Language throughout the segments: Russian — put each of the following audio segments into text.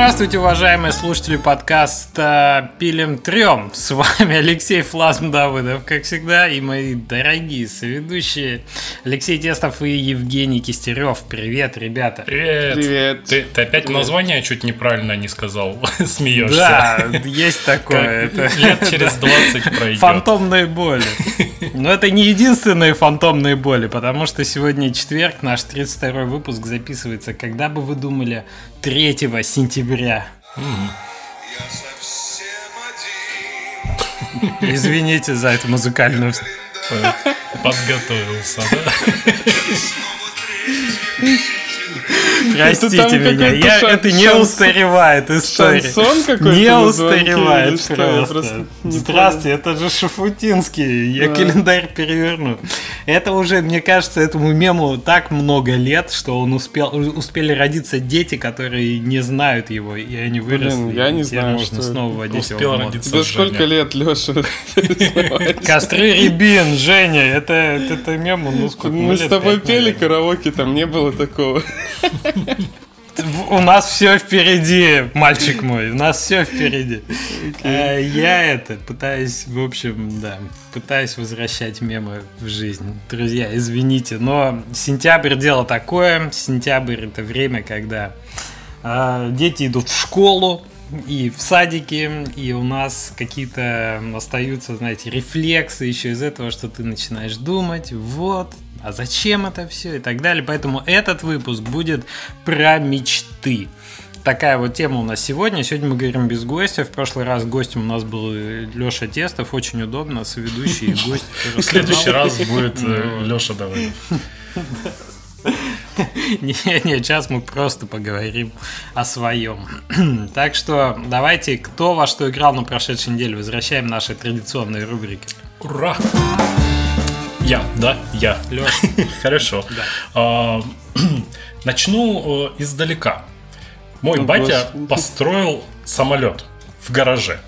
Здравствуйте, уважаемые слушатели подкаста «Пилим трем». С вами Алексей Флазм Давыдов, как всегда, и мои дорогие соведущие Алексей Тестов и Евгений Кистерев. Привет, ребята. Привет. Привет. Ты, ты опять Привет. название чуть неправильно не сказал, смеешься. Да, есть такое. Как Это Лет через 20 пройдет. Фантомные боли. Но это не единственные фантомные боли, потому что сегодня четверг, наш 32 выпуск записывается, когда бы вы думали, 3 сентября. Извините за эту музыкальную... Подготовился, да? Простите меня, я, шан- это не шанс- устаревает история. Шансон какой-то Не устаревает просто. не Здравствуйте, это же Шафутинский. Я Да. календарь переверну. Это уже, мне кажется, этому мему так много лет, что он успел, успели родиться дети, которые не знают его, и они выросли. я не знаю, можно что снова водить Успел его родиться. Тебе сколько лет, Леша? Костры Рябин, Женя, это, это, это мему, ну сколько Мы с тобой пели наверное. караоке, там не было такого. У нас все впереди, мальчик мой, у нас все впереди. Э, Я это пытаюсь, в общем, да, пытаюсь возвращать мемы в жизнь. Друзья, извините, но сентябрь дело такое. Сентябрь это время, когда э, дети идут в школу и в садики, и у нас какие-то остаются, знаете, рефлексы еще из этого, что ты начинаешь думать, вот, а зачем это все и так далее. Поэтому этот выпуск будет про мечты. Такая вот тема у нас сегодня. Сегодня мы говорим без гостя. В прошлый раз гостем у нас был Леша Тестов. Очень удобно, соведущий и гость. В следующий раз будет Леша Давыдов. Не-не, сейчас мы просто поговорим о своем. Так что давайте, кто во что играл на прошедшей неделе, возвращаем наши традиционные рубрики. Ура! Я, да, я. Лёш. Хорошо. Да. А, Начну э, издалека. Мой О, батя построил самолет в гараже.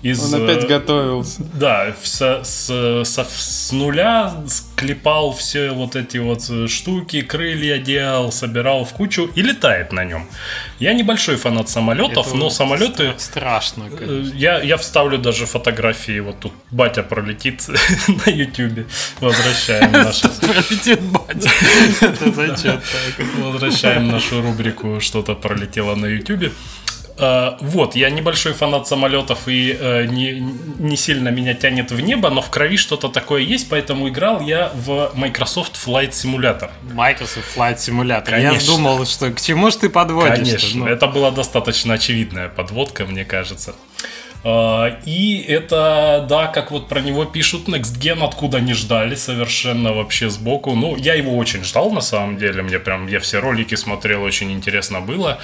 Из, Он опять э, готовился. Да, со- с, со- с нуля склепал все вот эти вот э, штуки, крылья делал, собирал в кучу и летает на нем. Я небольшой фанат самолетов, Это но самолеты... стра- Страшно. э, конечно. Я, я вставлю даже фотографии, вот тут батя пролетит на ютюбе. Возвращаем нашу, Пролетит батя. Это зачем так? возвращаем нашу рубрику «Что-то пролетело на ютюбе». Э, Вот, я небольшой фанат самолетов и э, не, не сильно меня тянет в небо, но в крови что-то такое есть, поэтому играл я в Microsoft Flight Simulator. Microsoft Flight Simulator. Я Конечно. думал, что к чему ж ты подводишь? Конечно, это была достаточно очевидная подводка, мне кажется. А, И это, да, как вот про него пишут, Next Gen откуда не ждали, совершенно вообще сбоку. Ну, я его очень ждал, на самом деле, мне прям, я все ролики смотрел, очень интересно было.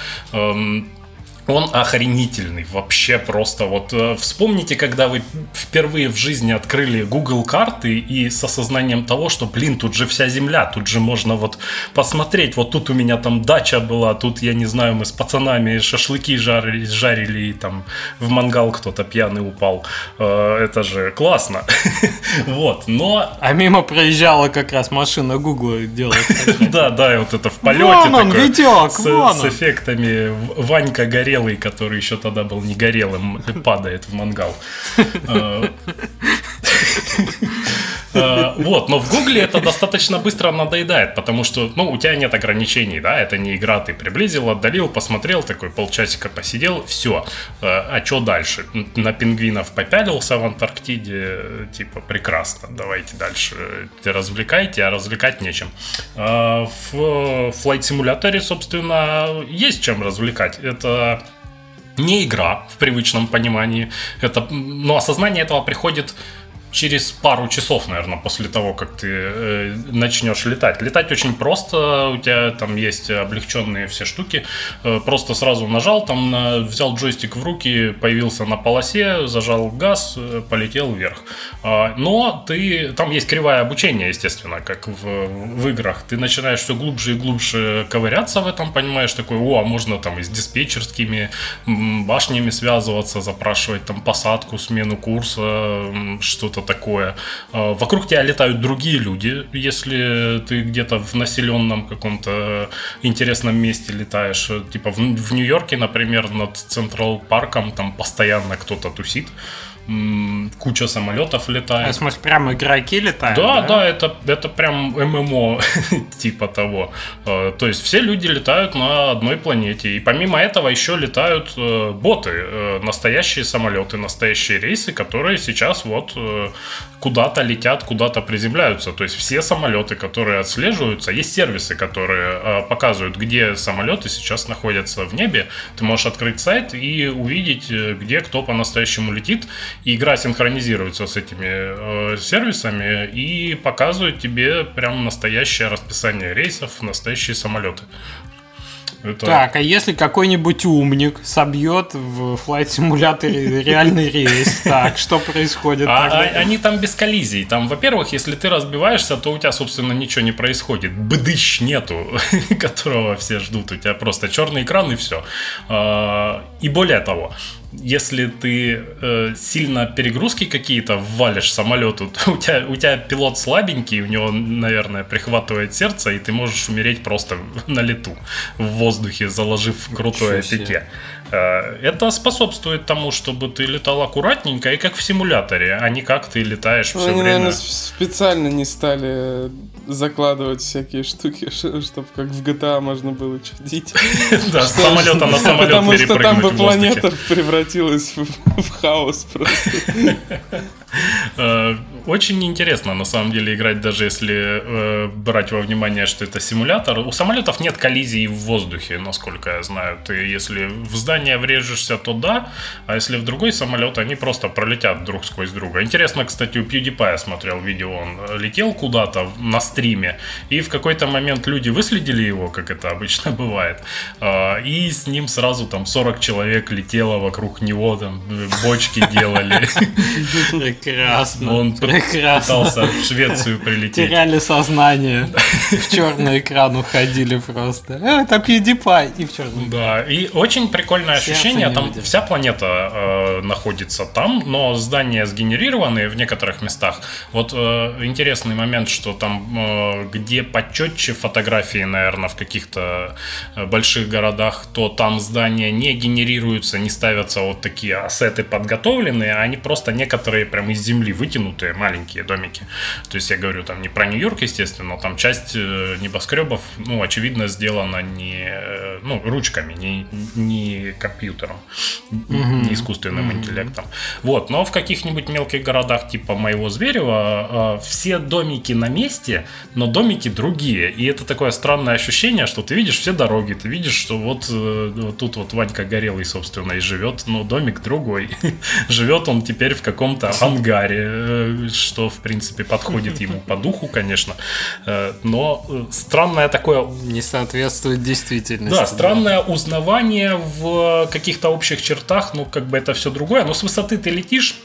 Он охренительный, вообще просто вот э, вспомните, когда вы впервые в жизни открыли Google карты и с осознанием того, что, блин, тут же вся земля, тут же можно вот посмотреть, вот тут у меня там дача была, тут, я не знаю, мы с пацанами шашлыки жарили, жарили и там в мангал кто-то пьяный упал. Э, Это же классно. Вот, но А мимо проезжала как раз машина Гугла делает. да, да, вот это в полете Вон он, Витек, с, эффектами. Ванька горелый, который еще тогда был не горелым, падает в мангал. Э, э, Вот, но в Гугле это достаточно быстро надоедает, потому что, ну, у тебя нет ограничений, да, это не игра, ты приблизил, отдалил, посмотрел, такой полчасика посидел, все. А что дальше? На пингвинов попялился в Антарктиде, э, типа, прекрасно, давайте дальше э, развлекайте, а развлекать нечем. В Flight Simulator, собственно, есть чем развлекать. Это не игра в привычном понимании. Это, но осознание этого приходит через пару часов, наверное, после того, как ты э, начнешь летать. Летать очень просто, у тебя там есть облегченные все штуки. Э, просто сразу нажал, там на- взял джойстик в руки, появился на полосе, зажал газ, э, полетел вверх. А, но ты там есть кривая обучения, естественно, как в, в играх. Ты начинаешь все глубже и глубже ковыряться в этом, понимаешь, такой, о, а можно там и с диспетчерскими башнями связываться, запрашивать там посадку, смену курса, что-то такое. Э, вокруг тебя летают другие люди, если ты где-то в населенном каком-то интересном месте летаешь. Типа в, в Нью-Йорке, например, над Централ Парком там постоянно кто-то тусит куча самолетов летает. А, в смысле, прям игроки летают? Да, да, да это, это прям ММО типа того. Э, то есть все люди летают на одной планете. И помимо этого еще летают э, боты, э, настоящие самолеты, настоящие рейсы, которые сейчас вот куда-то летят, куда-то приземляются. То есть все самолеты, которые отслеживаются, есть сервисы, которые показывают, где самолеты сейчас находятся в небе. Ты можешь открыть сайт и увидеть, где кто по-настоящему летит и игра синхронизируется с этими э, сервисами и показывает тебе прям настоящее расписание рейсов, настоящие самолеты. Это... Так, а если какой-нибудь умник собьет в флайт симуляторе реальный рейс, так, что происходит? А, а, они там без коллизий. Там, во-первых, если ты разбиваешься, то у тебя, собственно, ничего не происходит. Бдыщ нету, которого все ждут. У тебя просто черный экран и все. А, и более того, если ты э, сильно перегрузки какие-то ввалишь самолету, то у тебя, у тебя пилот слабенький, у него, наверное, прихватывает сердце, и ты можешь умереть просто на лету, в воздухе, заложив крутое пике. Э, это способствует тому, чтобы ты летал аккуратненько и как в симуляторе, а не как ты летаешь все Они, время. Наверное, специально не стали закладывать всякие штуки, чтобы как в GTA можно было чудить. Да, с самолета на самолет Потому что там бы планета превратилась в хаос просто. Э, очень интересно, на самом деле, играть, даже если э, брать во внимание, что это симулятор. У самолетов нет коллизий в воздухе, насколько я знаю. Ты, если в здание врежешься, то да, а если в другой самолет, они просто пролетят друг сквозь друга. Интересно, кстати, у PewDiePie я смотрел видео, он летел куда-то на стриме, и в какой-то момент люди выследили его, как это обычно бывает, э, и с ним сразу там 40 человек летело вокруг него, там бочки делали. Прекрасно. Он прекрасно. пытался в Швецию прилететь. Теряли сознание. В черный экран уходили просто. «Э, это PewDiePie. И в черный Да, и очень прикольное ощущение. Там вся планета э, находится там, но здания сгенерированы в некоторых местах. Вот э, интересный момент, что там, э, где почетче фотографии, наверное, в каких-то э, больших городах, то там здания не генерируются, не ставятся вот такие ассеты подготовленные, а они просто некоторые прям из земли вытянутые, маленькие домики. То есть я говорю там не про Нью-Йорк, естественно, там часть э, небоскребов, ну, очевидно, сделана не, э, ну, ручками, не, не компьютером, mm-hmm. не искусственным mm-hmm. интеллектом. Вот, но в каких-нибудь мелких городах типа моего Зверева э, все домики на месте, но домики другие. И это такое странное ощущение, что ты видишь все дороги, ты видишь, что вот, вот тут вот Ванька Горелый, собственно, и живет, но домик другой. живет он теперь в каком-то ангаре, э, что, в принципе, подходит ему по духу, конечно. Э, но э, странное такое... Не соответствует действительности. Да, странное узнавание в каких-то общих чертах, ну, как бы это все другое. Но с высоты ты летишь,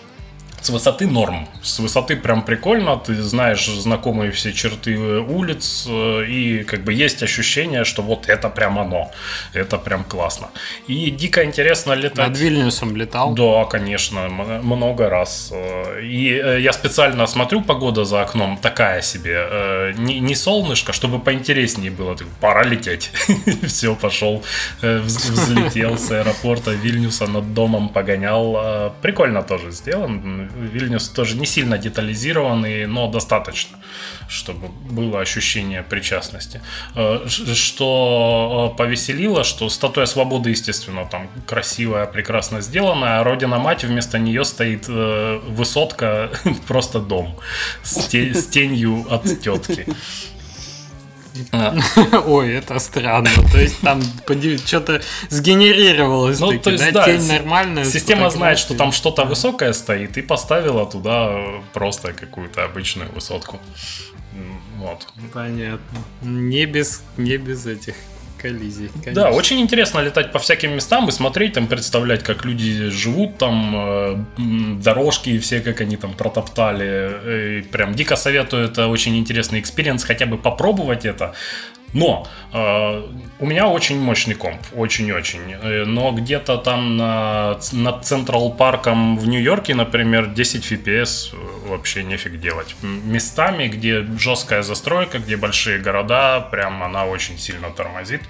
с высоты норм. С высоты прям прикольно, ты знаешь знакомые все черты улиц, э, и как бы есть ощущение, что вот это прям оно. Это прям классно. И дико интересно летать. Над Вильнюсом летал? Да, конечно, много раз. Э, и э, я специально смотрю, погода за окном такая себе. Не, солнышко, чтобы поинтереснее было. Пора лететь. Все, пошел, взлетел с аэропорта Вильнюса над домом, погонял. Прикольно тоже сделан Вильнюс тоже не сильно детализированный, но достаточно, чтобы было ощущение причастности. Э, что э, повеселило, что статуя свободы, естественно, там красивая, прекрасно сделанная, а Родина-мать вместо нее стоит э, высотка, просто дом с тенью от тетки. Ой, это странно. То есть там что-то сгенерировалось. Ну, то есть, да, тень нормальная. Система знает, что там что-то высокое стоит, и поставила туда просто какую-то обычную высотку. Вот. Понятно. Не без, не без этих Конечно. Да, очень интересно летать по всяким местам и смотреть, там, представлять, как люди живут, там, э, дорожки все, как они там протоптали. И прям дико советую, это очень интересный experience, хотя бы попробовать это. Но э, у меня очень мощный комп, очень-очень. Э, но где-то там на, над Централ Парком в Нью-Йорке, например, 10 FPS вообще нефиг делать. Местами, где жесткая застройка, где большие города, прям она очень сильно тормозит.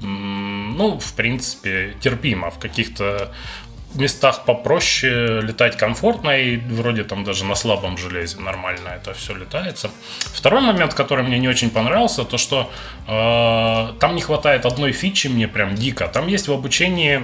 Ну, в принципе, терпимо. В каких-то местах попроще летать комфортно и вроде там даже на слабом железе нормально это все летается. Второй момент, который мне не очень понравился, то что э, там не хватает одной фичи мне прям дико. Там есть в обучении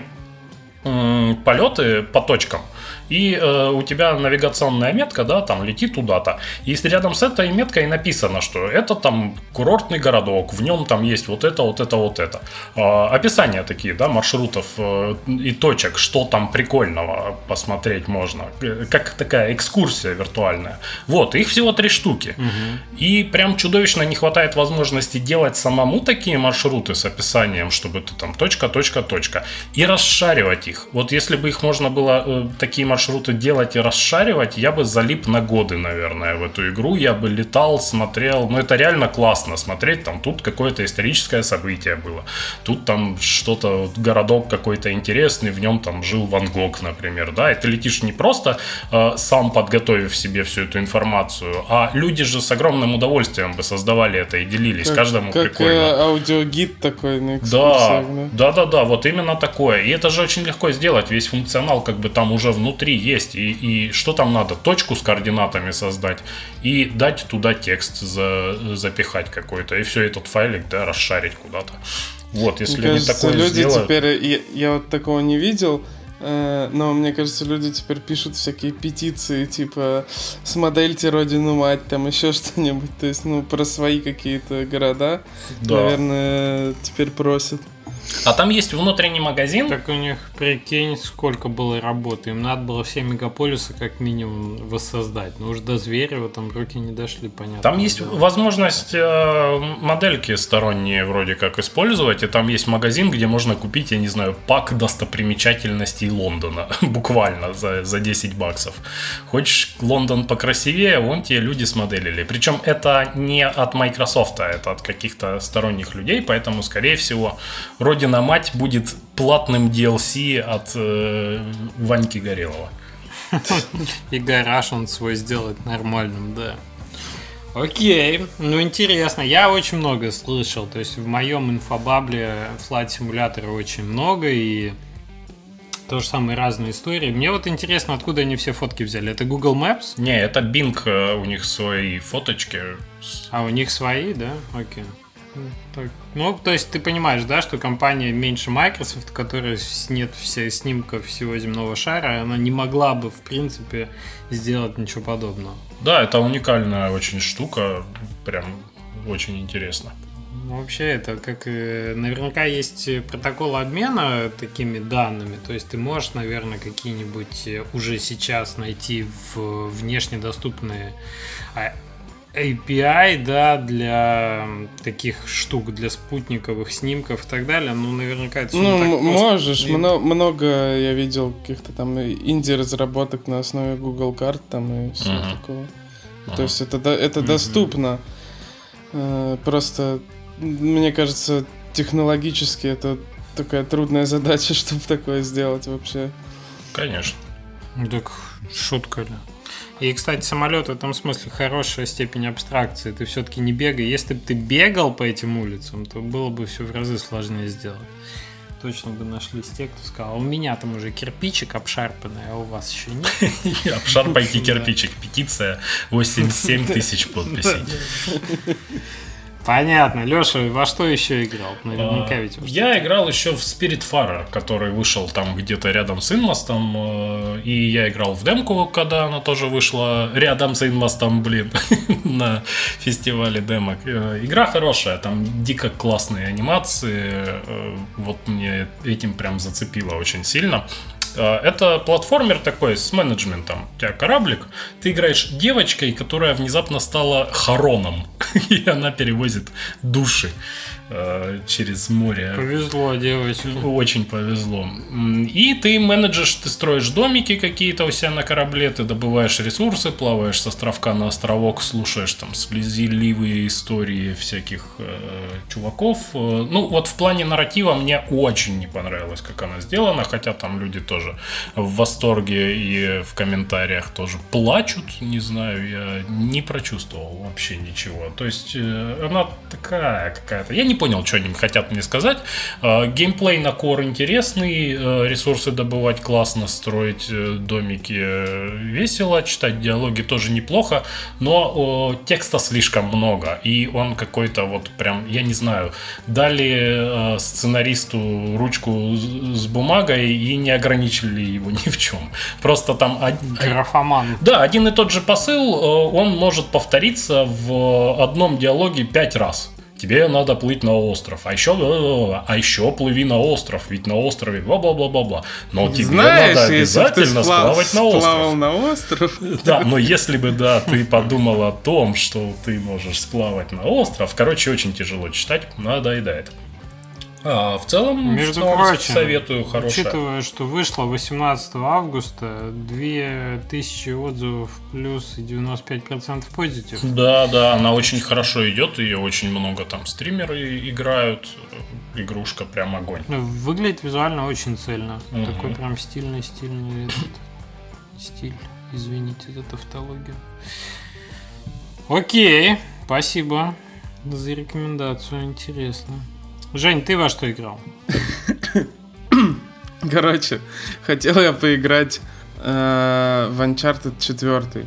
э, полеты по точкам и э, у тебя навигационная метка, да, там летит туда-то. И если рядом с этой меткой написано, что это там курортный городок, в нем там есть вот это, вот это, вот это. Э, описания такие, да, маршрутов э, и точек, что там прикольного посмотреть можно. Как такая экскурсия виртуальная. Вот, их всего три штуки. Угу. И прям чудовищно не хватает возможности делать самому такие маршруты с описанием, чтобы ты там точка, точка, точка. И расшаривать их. Вот если бы их можно было э, такие маршруты маршруты делать и расшаривать, я бы залип на годы, наверное, в эту игру. Я бы летал, смотрел. Ну, это реально классно смотреть. Там тут какое-то историческое событие было. Тут там что-то, городок какой-то интересный, в нем там жил Ван Гог, например. Да, и ты летишь не просто э, сам подготовив себе всю эту информацию, а люди же с огромным удовольствием бы создавали это и делились. Как, Каждому как прикольно. Э, аудиогид такой на да, да, да, да, да, вот именно такое. И это же очень легко сделать. Весь функционал как бы там уже внутри внутри есть. И, и что там надо? Точку с координатами создать и дать туда текст за, запихать какой-то. И все, этот файлик, да, расшарить куда-то. Вот, если мне кажется, такое люди сделают... теперь... Я, я вот такого не видел, э, но мне кажется, люди теперь пишут всякие петиции, типа «Смодельте родину мать», там еще что-нибудь. То есть, ну, про свои какие-то города, да. наверное, теперь просят. А там есть внутренний магазин. Так у них, прикинь, сколько было работы. Им надо было все мегаполисы как минимум воссоздать. Но уж до Зверева там руки не дошли, понятно. Там есть возможность э, модельки сторонние вроде как использовать. И там есть магазин, где можно купить, я не знаю, пак достопримечательностей Лондона. Буквально за, за 10 баксов. Хочешь Лондон покрасивее, вон те люди смоделили. Причем это не от Microsoft, а это от каких-то сторонних людей. Поэтому, скорее всего, вроде Родина мать будет платным DLC от э, Ваньки Горелого. И гараж он свой сделает нормальным, да. Окей, ну интересно, я очень много слышал, то есть в моем инфобабле флайт симулятора очень много и то же самое разные истории. Мне вот интересно, откуда они все фотки взяли. Это Google Maps? Не, это Bing, э, у них свои фоточки. А у них свои, да? Окей. Так. Ну, то есть ты понимаешь, да, что компания меньше Microsoft, которая нет все снимков всего земного шара, она не могла бы, в принципе, сделать ничего подобного. Да, это уникальная очень штука, прям очень интересно. Ну, вообще это как наверняка есть протокол обмена такими данными, то есть ты можешь, наверное, какие-нибудь уже сейчас найти в внешне доступные а, API, да, для таких штук, для спутниковых снимков и так далее, ну, наверняка это Ну, так можешь, просто... много, много я видел каких-то там инди-разработок на основе Google карт там и все uh-huh. такого. Uh-huh. То есть это, это uh-huh. доступно. Э, просто, мне кажется, технологически это такая трудная задача, чтобы такое сделать вообще. Конечно. Так шутка ли? И, кстати, самолет в этом смысле хорошая степень абстракции. Ты все-таки не бегай. Если бы ты бегал по этим улицам, то было бы все в разы сложнее сделать. Точно бы нашлись те, кто сказал, «А у меня там уже кирпичик обшарпанный, а у вас еще нет. Обшарпайте кирпичик. Петиция 87 тысяч подписей. Понятно. Леша, во что еще играл? Наверняка ведь. Я играл еще в Spirit Fire, который вышел там где-то рядом с Инмостом. Э, и я играл в демку, когда она тоже вышла рядом с Инмостом, блин, на фестивале демок. Э, игра хорошая, там дико классные анимации. Э, вот мне этим прям зацепило очень сильно. Это платформер такой с менеджментом. У тебя кораблик, ты играешь девочкой, которая внезапно стала Хароном. и она перевозит души э, через море. Повезло девочке. Очень повезло. И ты менеджешь, ты строишь домики какие-то у себя на корабле, ты добываешь ресурсы, плаваешь с островка на островок, слушаешь там слезливые истории всяких э, чуваков. Э, ну, вот в плане нарратива мне очень не понравилось, как она сделана, хотя там люди тоже в восторге и в комментариях тоже плачут, не знаю, я не прочувствовал вообще ничего. То есть э, она такая какая-то. Я не понял, что они хотят мне сказать. Э, геймплей на кор интересный, э, ресурсы добывать классно, строить э, домики весело, читать диалоги тоже неплохо, но текста слишком много, и он какой-то вот прям, я не знаю, дали сценаристу ручку с бумагой и не ограничили его ни в чем. Просто там... Графоман. Да, один и тот же посыл, он может повториться в одном диалоге пять раз тебе надо плыть на остров, а еще, а еще плыви на остров, ведь на острове бла-бла-бла-бла-бла. Но тебе Знаешь, надо обязательно сплавать на остров. на остров. Да, но если бы, да, ты подумал о том, что ты можешь сплавать на остров, короче, очень тяжело читать, надоедает. А, в целом, Между в целом прочим, советую хорошее. Учитывая, что вышло 18 августа, 2000 отзывов плюс и 95% позитив. Да, да, она очень хорошо идет, и очень много там стримеры играют. Игрушка прям огонь. Ну, выглядит визуально очень цельно. Угу. Такой прям стильный, стильный этот стиль. Извините за тавтологию. Окей, спасибо за рекомендацию, интересно. Жень, ты во что играл? Короче, хотел я поиграть э, в Uncharted 4.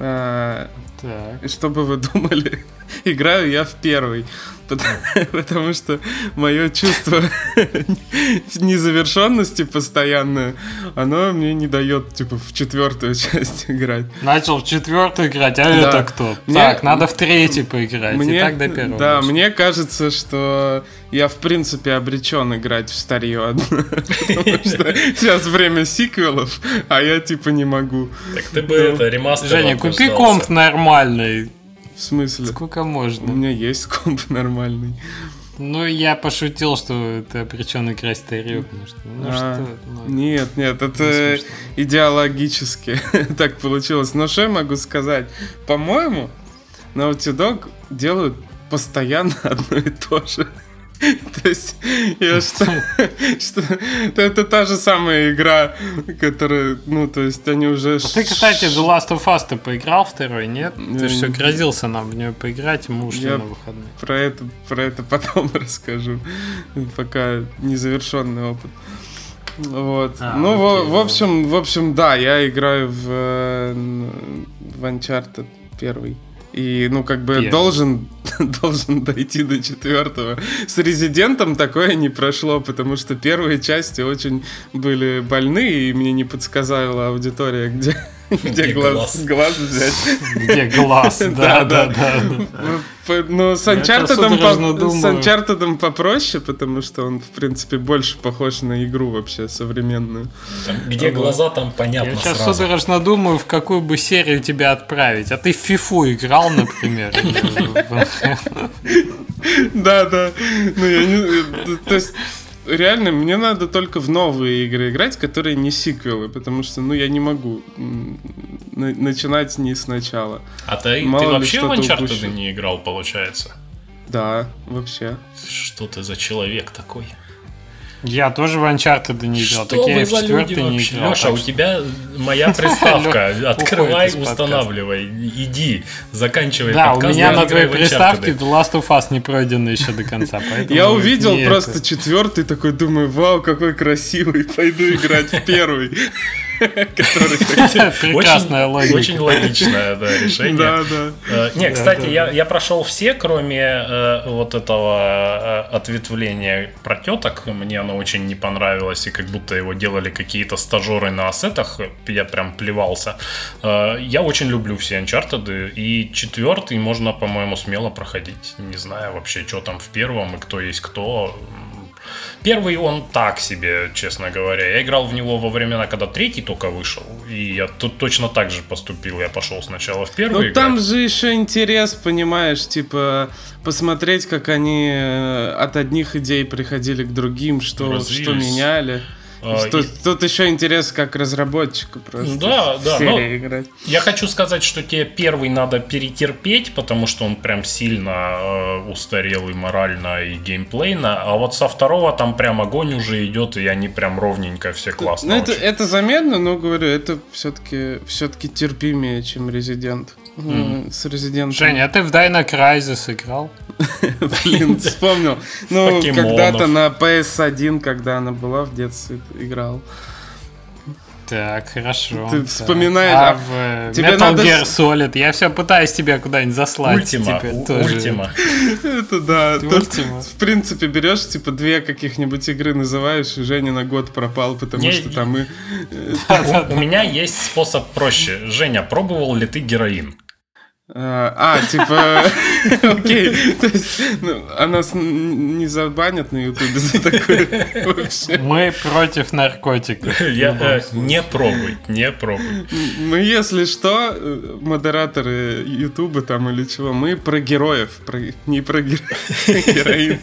Э, так. Что бы вы думали? Играю я в первый. Потому, что мое чувство незавершенности постоянное, оно мне не дает, типа, в четвертую часть играть. Начал в четвертую играть, а да. это кто? Мне, так, надо в третий поиграть, мне, и так до первого. Да, дошел. мне кажется, что я, в принципе, обречен играть в старье одно. Потому что сейчас время сиквелов, а я, типа, не могу. Так ты бы это ремастер Женя, купи комп нормальный. В смысле? Сколько можно? У меня есть комп нормальный. Ну, я пошутил, что ты обречен играть потому что... Ну, а, что, ну, нет, нет, это идеологически так получилось. Но что я могу сказать? По-моему, Naughty Dog делают постоянно одно и то же. То есть, я что, что это та же самая игра, которая, ну, то есть они уже... А ты, кстати, The Last of Us ты поиграл второй, нет? Ты все грозился нам в нее поиграть, мы ушли на выходные. Про это, про это потом расскажу, пока незавершенный опыт. Вот. А, ну, окей, в, в общем, в общем, да, я играю в, э, в Uncharted первый. И, ну, как бы Первый. должен, должен дойти до четвертого. С резидентом такое не прошло, потому что первые части очень были больны, и мне не подсказала аудитория, где, где, глаз, глаз взять. Где глаз, да, да, да. Ну, с Uncharted попроще, потому что он, в принципе, больше похож на игру вообще современную. где глаза, там понятно Я сейчас судорожно думаю, в какую бы серию тебя отправить. А ты в Фифу играл, например? Да, да. Ну, я не... То есть реально, мне надо только в новые игры играть, которые не сиквелы, потому что, ну, я не могу начинать не сначала. А ты, Мало ты вообще в Uncharted не играл, получается? Да, вообще. Что ты за человек такой? Я тоже в Uncharted не играл. Что Такие вы за люди не играл. Леша, у тебя моя приставка. Открывай, устанавливай. Иди, заканчивай Да, у меня на твоей приставке The Last of Us не пройдено еще до конца. Я увидел просто четвертый, такой думаю, вау, какой красивый, пойду играть в первый. Прекрасная логика. Очень логичное решение. Да, да. Э, не, кстати, я прошел все, кроме э, вот этого э, ответвления про теток. Мне оно очень не понравилось, и как будто его делали какие-то стажеры на ассетах. Я прям плевался. Я очень люблю все Uncharted, и четвертый можно, по-моему, смело проходить. Не знаю вообще, что там в первом и кто есть кто Первый он так себе, честно говоря. Я играл в него во времена, когда третий только вышел. И я тут точно так же поступил. Я пошел сначала в первый. Ну там же еще интерес, понимаешь, типа посмотреть, как они э, от одних идей приходили к другим, что, что меняли. А, тут, и... тут еще интерес как разработчику просто. Да, да. Но играть. Я хочу сказать, что тебе первый надо перетерпеть, потому что он прям сильно э, устарел и морально, и геймплейно. А вот со второго там прям огонь уже идет, и они прям ровненько все классно. Ну, это, это заметно, но говорю, это все-таки все-таки терпимее, чем Резидент. Mm. С Резидентом. Женя, а ты в Dino Crisis играл? Блин, вспомнил. Ну, когда-то на PS1, когда она была в детстве, играл. Так, хорошо. Ты вспоминаешь... А, а в тебе Metal надо... Gear Solid я все пытаюсь тебя куда-нибудь заслать. Ультима, Ультима. Это да. Ультима. В принципе, берешь, типа, две каких-нибудь игры называешь, и Женя на год пропал, потому что там мы... У меня есть способ проще. Женя, пробовал ли ты героин? А, типа, окей, то есть, ну, а нас не забанят на Ютубе за такое вообще. Мы против наркотиков. Я, э, не пробуй, не пробуй. Мы, если что, э, модераторы Ютуба там или чего, мы про героев, не про героин.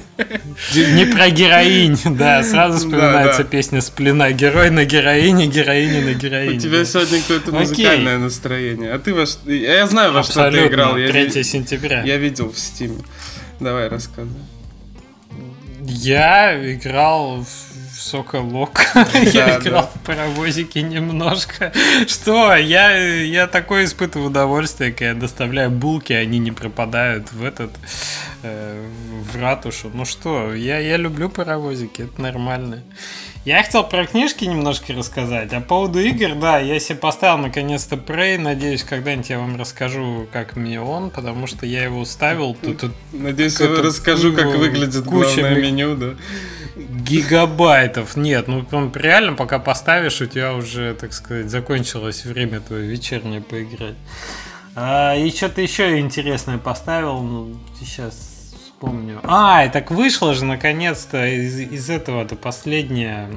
Не про героин, да, сразу вспоминается песня «Сплена». Герой на героине, героине на героине. У тебя сегодня какое-то музыкальное настроение. А ты во что... Я знаю, во что ты играл. Я 3 сентября. Я видел в Steam. Давай, рассказывай. Я играл в Соколок. я играл в паровозики немножко. Что? Я, я такое испытываю удовольствие, когда я доставляю булки, они не пропадают в этот э, в ратушу. Ну что, я, я люблю паровозики, это нормально. Я хотел про книжки немножко рассказать. А по поводу игр, да, я себе поставил наконец-то Prey. Надеюсь, когда-нибудь я вам расскажу, как мне он, потому что я его ставил. Тут, Надеюсь, я расскажу, как выглядит куча главное меню, да. Гигабайтов. Нет, ну прям реально, пока поставишь, у тебя уже, так сказать, закончилось время твое вечернее поиграть. А, и что-то еще интересное поставил. Ну, сейчас помню. А, и так вышло же наконец-то из, из этого-то последнее.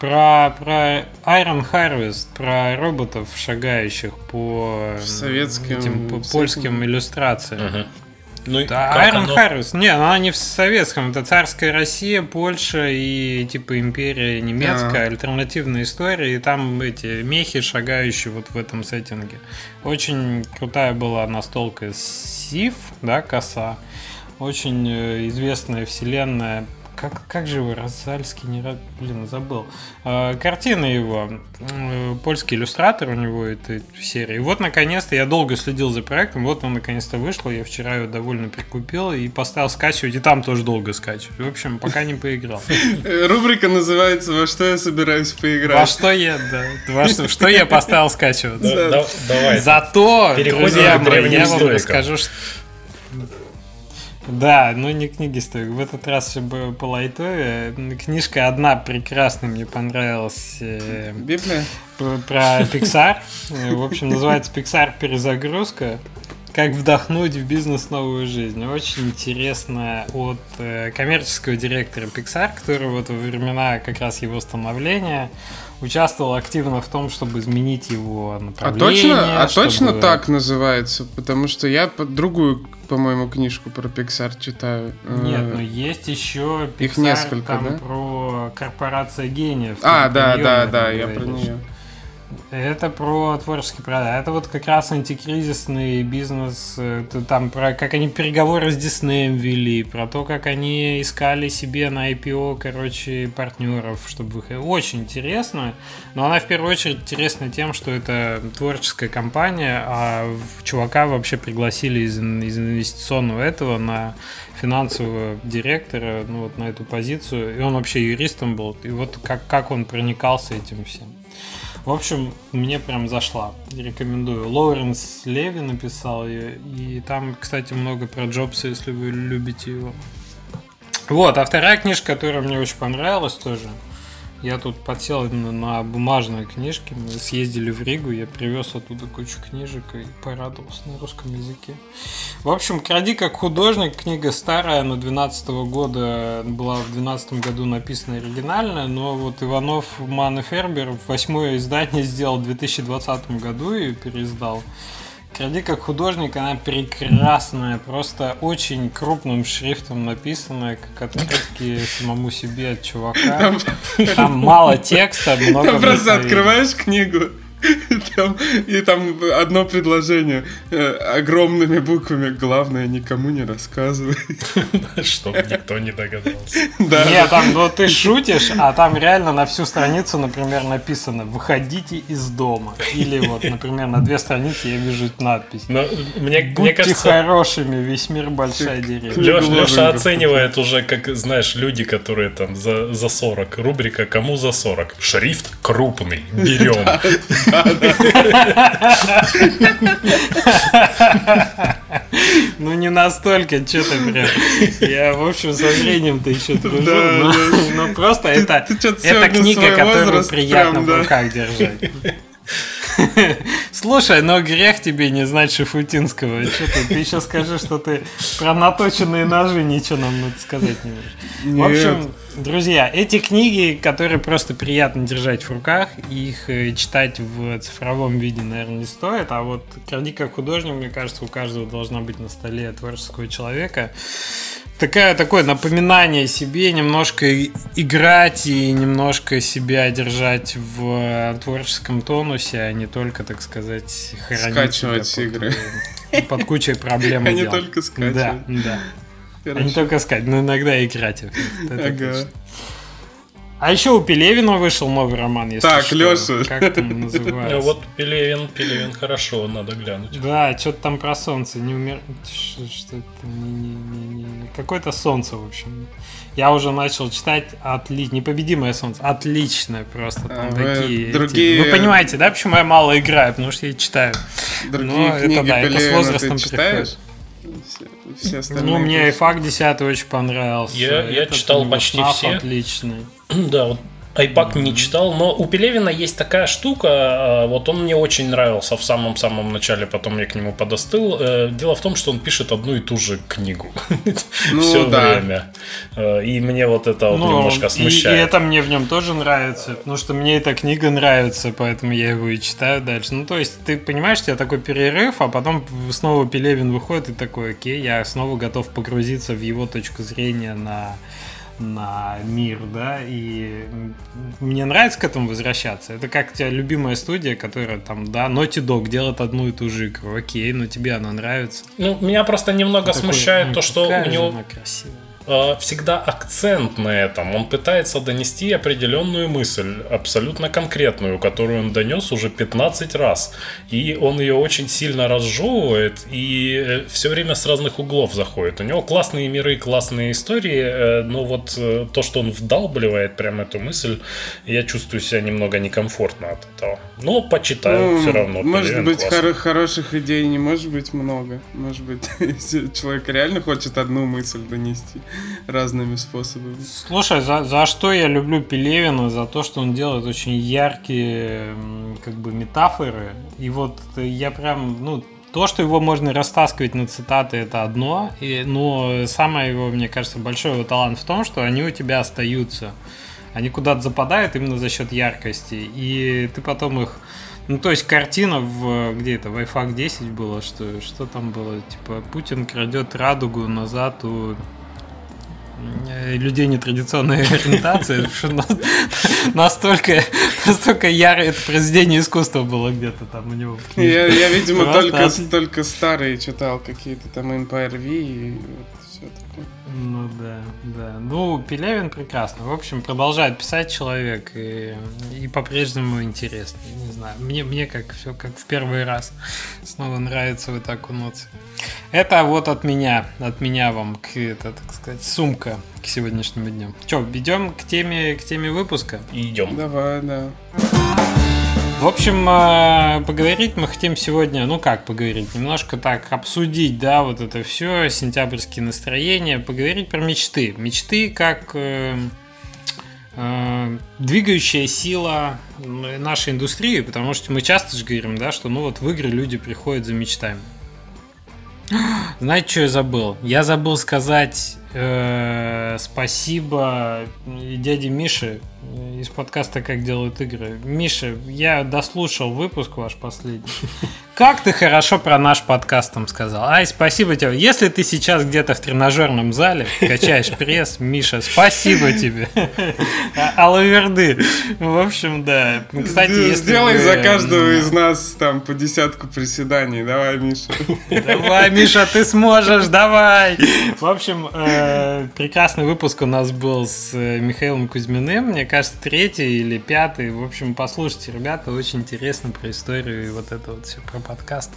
Про, про Iron Harvest, про роботов, шагающих по советским этим, по польским иллюстрациям. Ага. Ну, да, Iron оно... Harvest. Не, она не в советском. Это царская Россия, Польша и типа империя немецкая, а. альтернативная история. И там эти мехи, шагающие вот в этом сеттинге. Очень крутая была настолка Сив, да, коса. Очень э, известная вселенная. Как, как же его, Розальский, не блин, забыл. Э, картина его, э, польский иллюстратор у него этой серии. И вот, наконец-то, я долго следил за проектом, вот он наконец-то вышел, я вчера его довольно прикупил и поставил скачивать, и там тоже долго скачивать. В общем, пока не поиграл. Рубрика называется «Во что я собираюсь поиграть». Во что я, да. Во что, что я поставил скачивать. Давай. Зато, друзья мои, я вам расскажу, что да, но не книги стоят. В этот раз все было по лайтове. Книжка одна прекрасно мне понравилась. Э, Библия? Про Pixar. В общем, называется Pixar перезагрузка. Как вдохнуть в бизнес новую жизнь. Очень интересно от э, коммерческого директора Pixar, который вот во времена как раз его становления участвовал активно в том, чтобы изменить его а направление. А точно, а чтобы... точно так называется? Потому что я другую, по-моему, книжку про Pixar читаю. Нет, но есть еще Pixar, Их несколько, там да? про корпорация гениев. А, да, да, да, я про нее. Это про творческий продукт. Это вот как раз антикризисный бизнес. Это там про как они переговоры с Диснеем вели, про то, как они искали себе на IPO, короче, партнеров, чтобы их... Очень интересно. Но она в первую очередь интересна тем, что это творческая компания, а чувака вообще пригласили из, из инвестиционного этого на финансового директора, ну вот на эту позицию. И он вообще юристом был. И вот как, как он проникался этим всем. В общем, мне прям зашла. Рекомендую. Лоуренс Леви написал ее. И там, кстати, много про Джобса, если вы любите его. Вот, а вторая книжка, которая мне очень понравилась тоже. Я тут подсел на бумажные книжки. Мы съездили в Ригу, я привез оттуда кучу книжек и порадовался на русском языке. В общем, «Кради как художник» книга старая, но 12 года была в 12 году написана оригинальная, но вот Иванов, Ман и Фербер восьмое издание сделал в 2020 году и переиздал. Кради как художник, она прекрасная, просто очень крупным шрифтом написанная, как открытки самому себе от чувака. Там, мало текста, много Там просто открываешь книгу, Там, и там одно предложение э, огромными буквами. Главное, никому не рассказывай. Чтобы никто не догадался. Да. Нет, там ну, ты шутишь, а там реально на всю страницу, например, написано «Выходите из дома». Или вот, например, на две страницы я вижу надпись. Но мне, Будьте мне кажется, хорошими, весь мир большая деревня. Леша, Леша оценивает уже, как, знаешь, люди, которые там за, за 40. Рубрика «Кому за 40?» Шрифт крупный, берем. Ну не настолько, что ты прям. Я, в общем, со зрением-то еще дружу, но, но просто это, это книга, которую приятно в руках держать. Слушай, но грех тебе не знать Шафутинского. Что ты, ты еще скажи, что ты про наточенные ножи ничего нам надо сказать не можешь. В общем, друзья, эти книги, которые просто приятно держать в руках, их э, читать в цифровом виде, наверное, не стоит. А вот «Кради как художник», мне кажется, у каждого должна быть на столе творческого человека такая, такое напоминание себе, немножко играть и немножко себя держать в творческом тонусе, а не только, так сказать, хоронить Скачивать себя игры. Под, под кучей проблем. А не только скачивать. Да, да. А не только скачивать, но иногда играть. Это ага. А еще у Пелевина вышел новый роман, если Так, что. Леша. Как там называется? Вот Пелевин, Пелевин, хорошо, надо глянуть. Да, что-то там про солнце, не умер... Что это? Не, не, не, не. Какое-то солнце, в общем. Я уже начал читать отлично. Непобедимое солнце. Отличное просто. Там а такие. Другие... Вы понимаете, да, почему я мало играю? Потому что я читаю. Другие Но книги это, да, это с возрастом ты читаешь? Все ну, мне и факт 10 очень понравился. Я, я читал почти все. Отличный. Да, вот Айпак не читал, но у Пелевина есть такая штука, а, вот он мне очень нравился в самом-самом начале, потом я к нему подостыл. Э, дело в том, что он пишет одну и ту же книгу ну, все да. время. Э, и мне вот это вот ну, немножко смущает. И, и это мне в нем тоже нравится, потому что мне эта книга нравится, поэтому я его и читаю дальше. Ну, то есть, ты понимаешь, у тебя такой перерыв, а потом снова Пелевин выходит и такой, окей, я снова готов погрузиться в его точку зрения на на мир, да, и мне нравится к этому возвращаться. Это как у тебя любимая студия, которая там, да, Naughty Dog делает одну и ту же игру, окей, но тебе она нравится. Ну, меня просто немного Такой, смущает ну, то, что у него... красивая Э, всегда акцент на этом. Он пытается донести определенную мысль, абсолютно конкретную, которую он донес уже 15 раз. И он ее очень сильно разжевывает и э, все время с разных углов заходит. У него классные миры, классные истории, э, но вот то, что он вдалбливает прям эту мысль, я чувствую себя немного некомфортно от этого. Но почитаю ну, все равно. Может быть, хор- хороших идей не может быть много. Может быть, человек реально хочет одну мысль донести разными способами. Слушай, за, за что я люблю Пелевина? За то, что он делает очень яркие как бы метафоры. И вот я прям, ну, то, что его можно растаскивать на цитаты, это одно. И, но самое его, мне кажется, большой его талант в том, что они у тебя остаются. Они куда-то западают именно за счет яркости. И ты потом их ну, то есть картина в где это, в iFAC 10 было, что, что там было? Типа, Путин крадет радугу назад у людей нетрадиционной ориентации, настолько, настолько ярое это произведение искусства было где-то там у него. Я, я видимо, только, только старые читал какие-то там V и. Ну да, да. Ну, Пелевин прекрасно. В общем, продолжает писать человек и, и по-прежнему интересно. Не знаю, мне, мне как все как в первый раз снова нравится вот так окунуться. Это вот от меня, от меня вам, к, это, так сказать, сумка к сегодняшнему дню. Че, идем к теме, к теме выпуска? Идем. Давай, да. В общем, э, поговорить мы хотим сегодня, ну как поговорить, немножко так обсудить, да, вот это все, сентябрьские настроения, поговорить про мечты. Мечты как э, э, двигающая сила нашей индустрии, потому что мы часто же говорим, да, что ну вот в игры люди приходят за мечтами. Знаете, что я забыл? Я забыл сказать спасибо дяде Мише из подкаста «Как делают игры». Миша, я дослушал выпуск ваш последний. Как ты хорошо про наш подкаст там сказал. Ай, спасибо тебе. Если ты сейчас где-то в тренажерном зале качаешь пресс, Миша, спасибо тебе. Алаверды. В общем, да. Кстати, Сделай за каждого из нас там по десятку приседаний. Давай, Миша. Давай, Миша, ты сможешь, давай. В общем, э, прекрасный выпуск у нас был с э, Михаилом Кузьминым. Мне кажется, третий или пятый. В общем, послушайте, ребята, очень интересно про историю и вот это вот все про подкасты.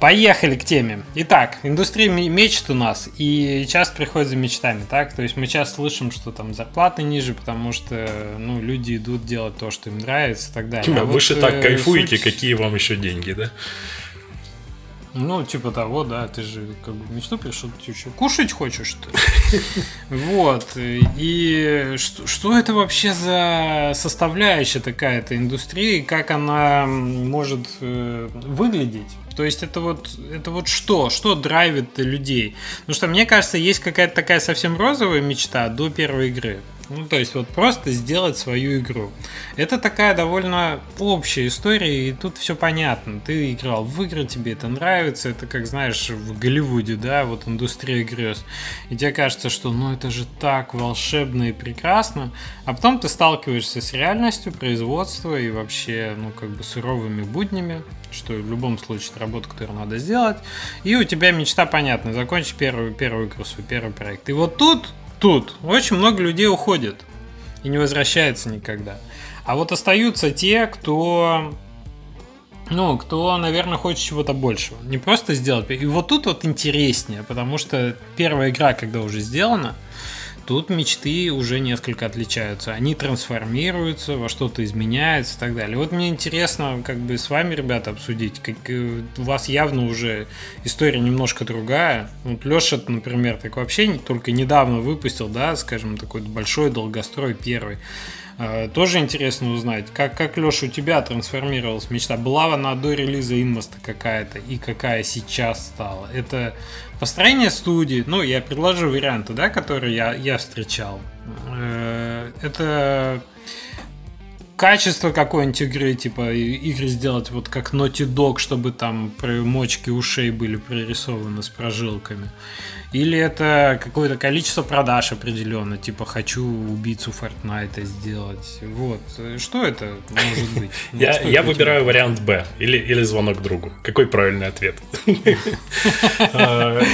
Поехали к теме. Итак, индустрия мечт у нас, и часто приходит за мечтами, так? То есть мы часто слышим, что там зарплаты ниже, потому что, ну, люди идут делать то, что им нравится и так далее. А Вы же вот, так э, кайфуете, суть... какие вам еще деньги, да? Ну, типа того, да, ты же как бы мечту пришел, ты что, кушать хочешь, что Вот. И что, что это вообще за составляющая такая эта индустрия, как она может э, выглядеть? То есть это вот, это вот что? Что драйвит людей? Потому что мне кажется, есть какая-то такая совсем розовая мечта до первой игры. Ну, то есть вот просто сделать свою игру. Это такая довольно общая история, и тут все понятно. Ты играл в игры, тебе это нравится, это как, знаешь, в Голливуде, да, вот индустрия грез. И тебе кажется, что ну это же так волшебно и прекрасно. А потом ты сталкиваешься с реальностью производства и вообще, ну, как бы суровыми буднями, что в любом случае это работа, которую надо сделать. И у тебя мечта понятна, закончить первую, первую игру, свой первый проект. И вот тут тут очень много людей уходит и не возвращается никогда. А вот остаются те, кто ну, кто, наверное, хочет чего-то большего. Не просто сделать. И вот тут вот интереснее, потому что первая игра, когда уже сделана, Тут мечты уже несколько отличаются. Они трансформируются, во что-то изменяются и так далее. Вот мне интересно как бы с вами, ребята, обсудить. Как, э, у вас явно уже история немножко другая. Вот Леша, например, так вообще только недавно выпустил, да, скажем, такой большой долгострой первый. Э, тоже интересно узнать, как, как Леша, у тебя трансформировалась мечта? Была она до релиза Инмоста какая-то и какая сейчас стала? Это Построение студии, ну, я предложу варианты, да, которые я, я встречал. Э, это качество какой-нибудь игры, типа игры сделать вот как Naughty Dog, чтобы там мочки ушей были прорисованы с прожилками. Или это какое-то количество продаж определенно, типа хочу убийцу Fortnite сделать. Вот. Что это может быть? Ну, я я выбираю вариант Б. Или, или звонок другу. Какой правильный ответ?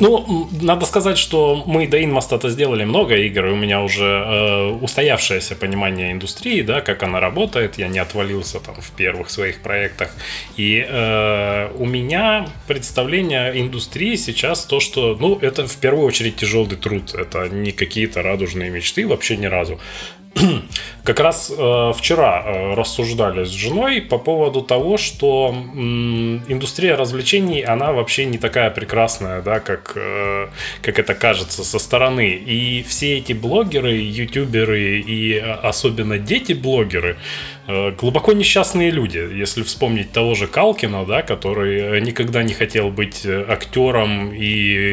Ну, надо сказать, что мы до Инмоста-то сделали много игр, и у меня уже э, устоявшееся понимание индустрии, да, как она работает. Я не отвалился там в первых своих проектах. И э, у меня представление индустрии сейчас то, что, ну, это в первую очередь тяжелый труд. Это не какие-то радужные мечты вообще ни разу. Как раз э, вчера э, рассуждали с женой по поводу того, что э, индустрия развлечений, она вообще не такая прекрасная, да, как, э, как это кажется со стороны. И все эти блогеры, ютуберы и э, особенно дети-блогеры, глубоко несчастные люди. Если вспомнить того же Калкина, да, который никогда не хотел быть э, актером, и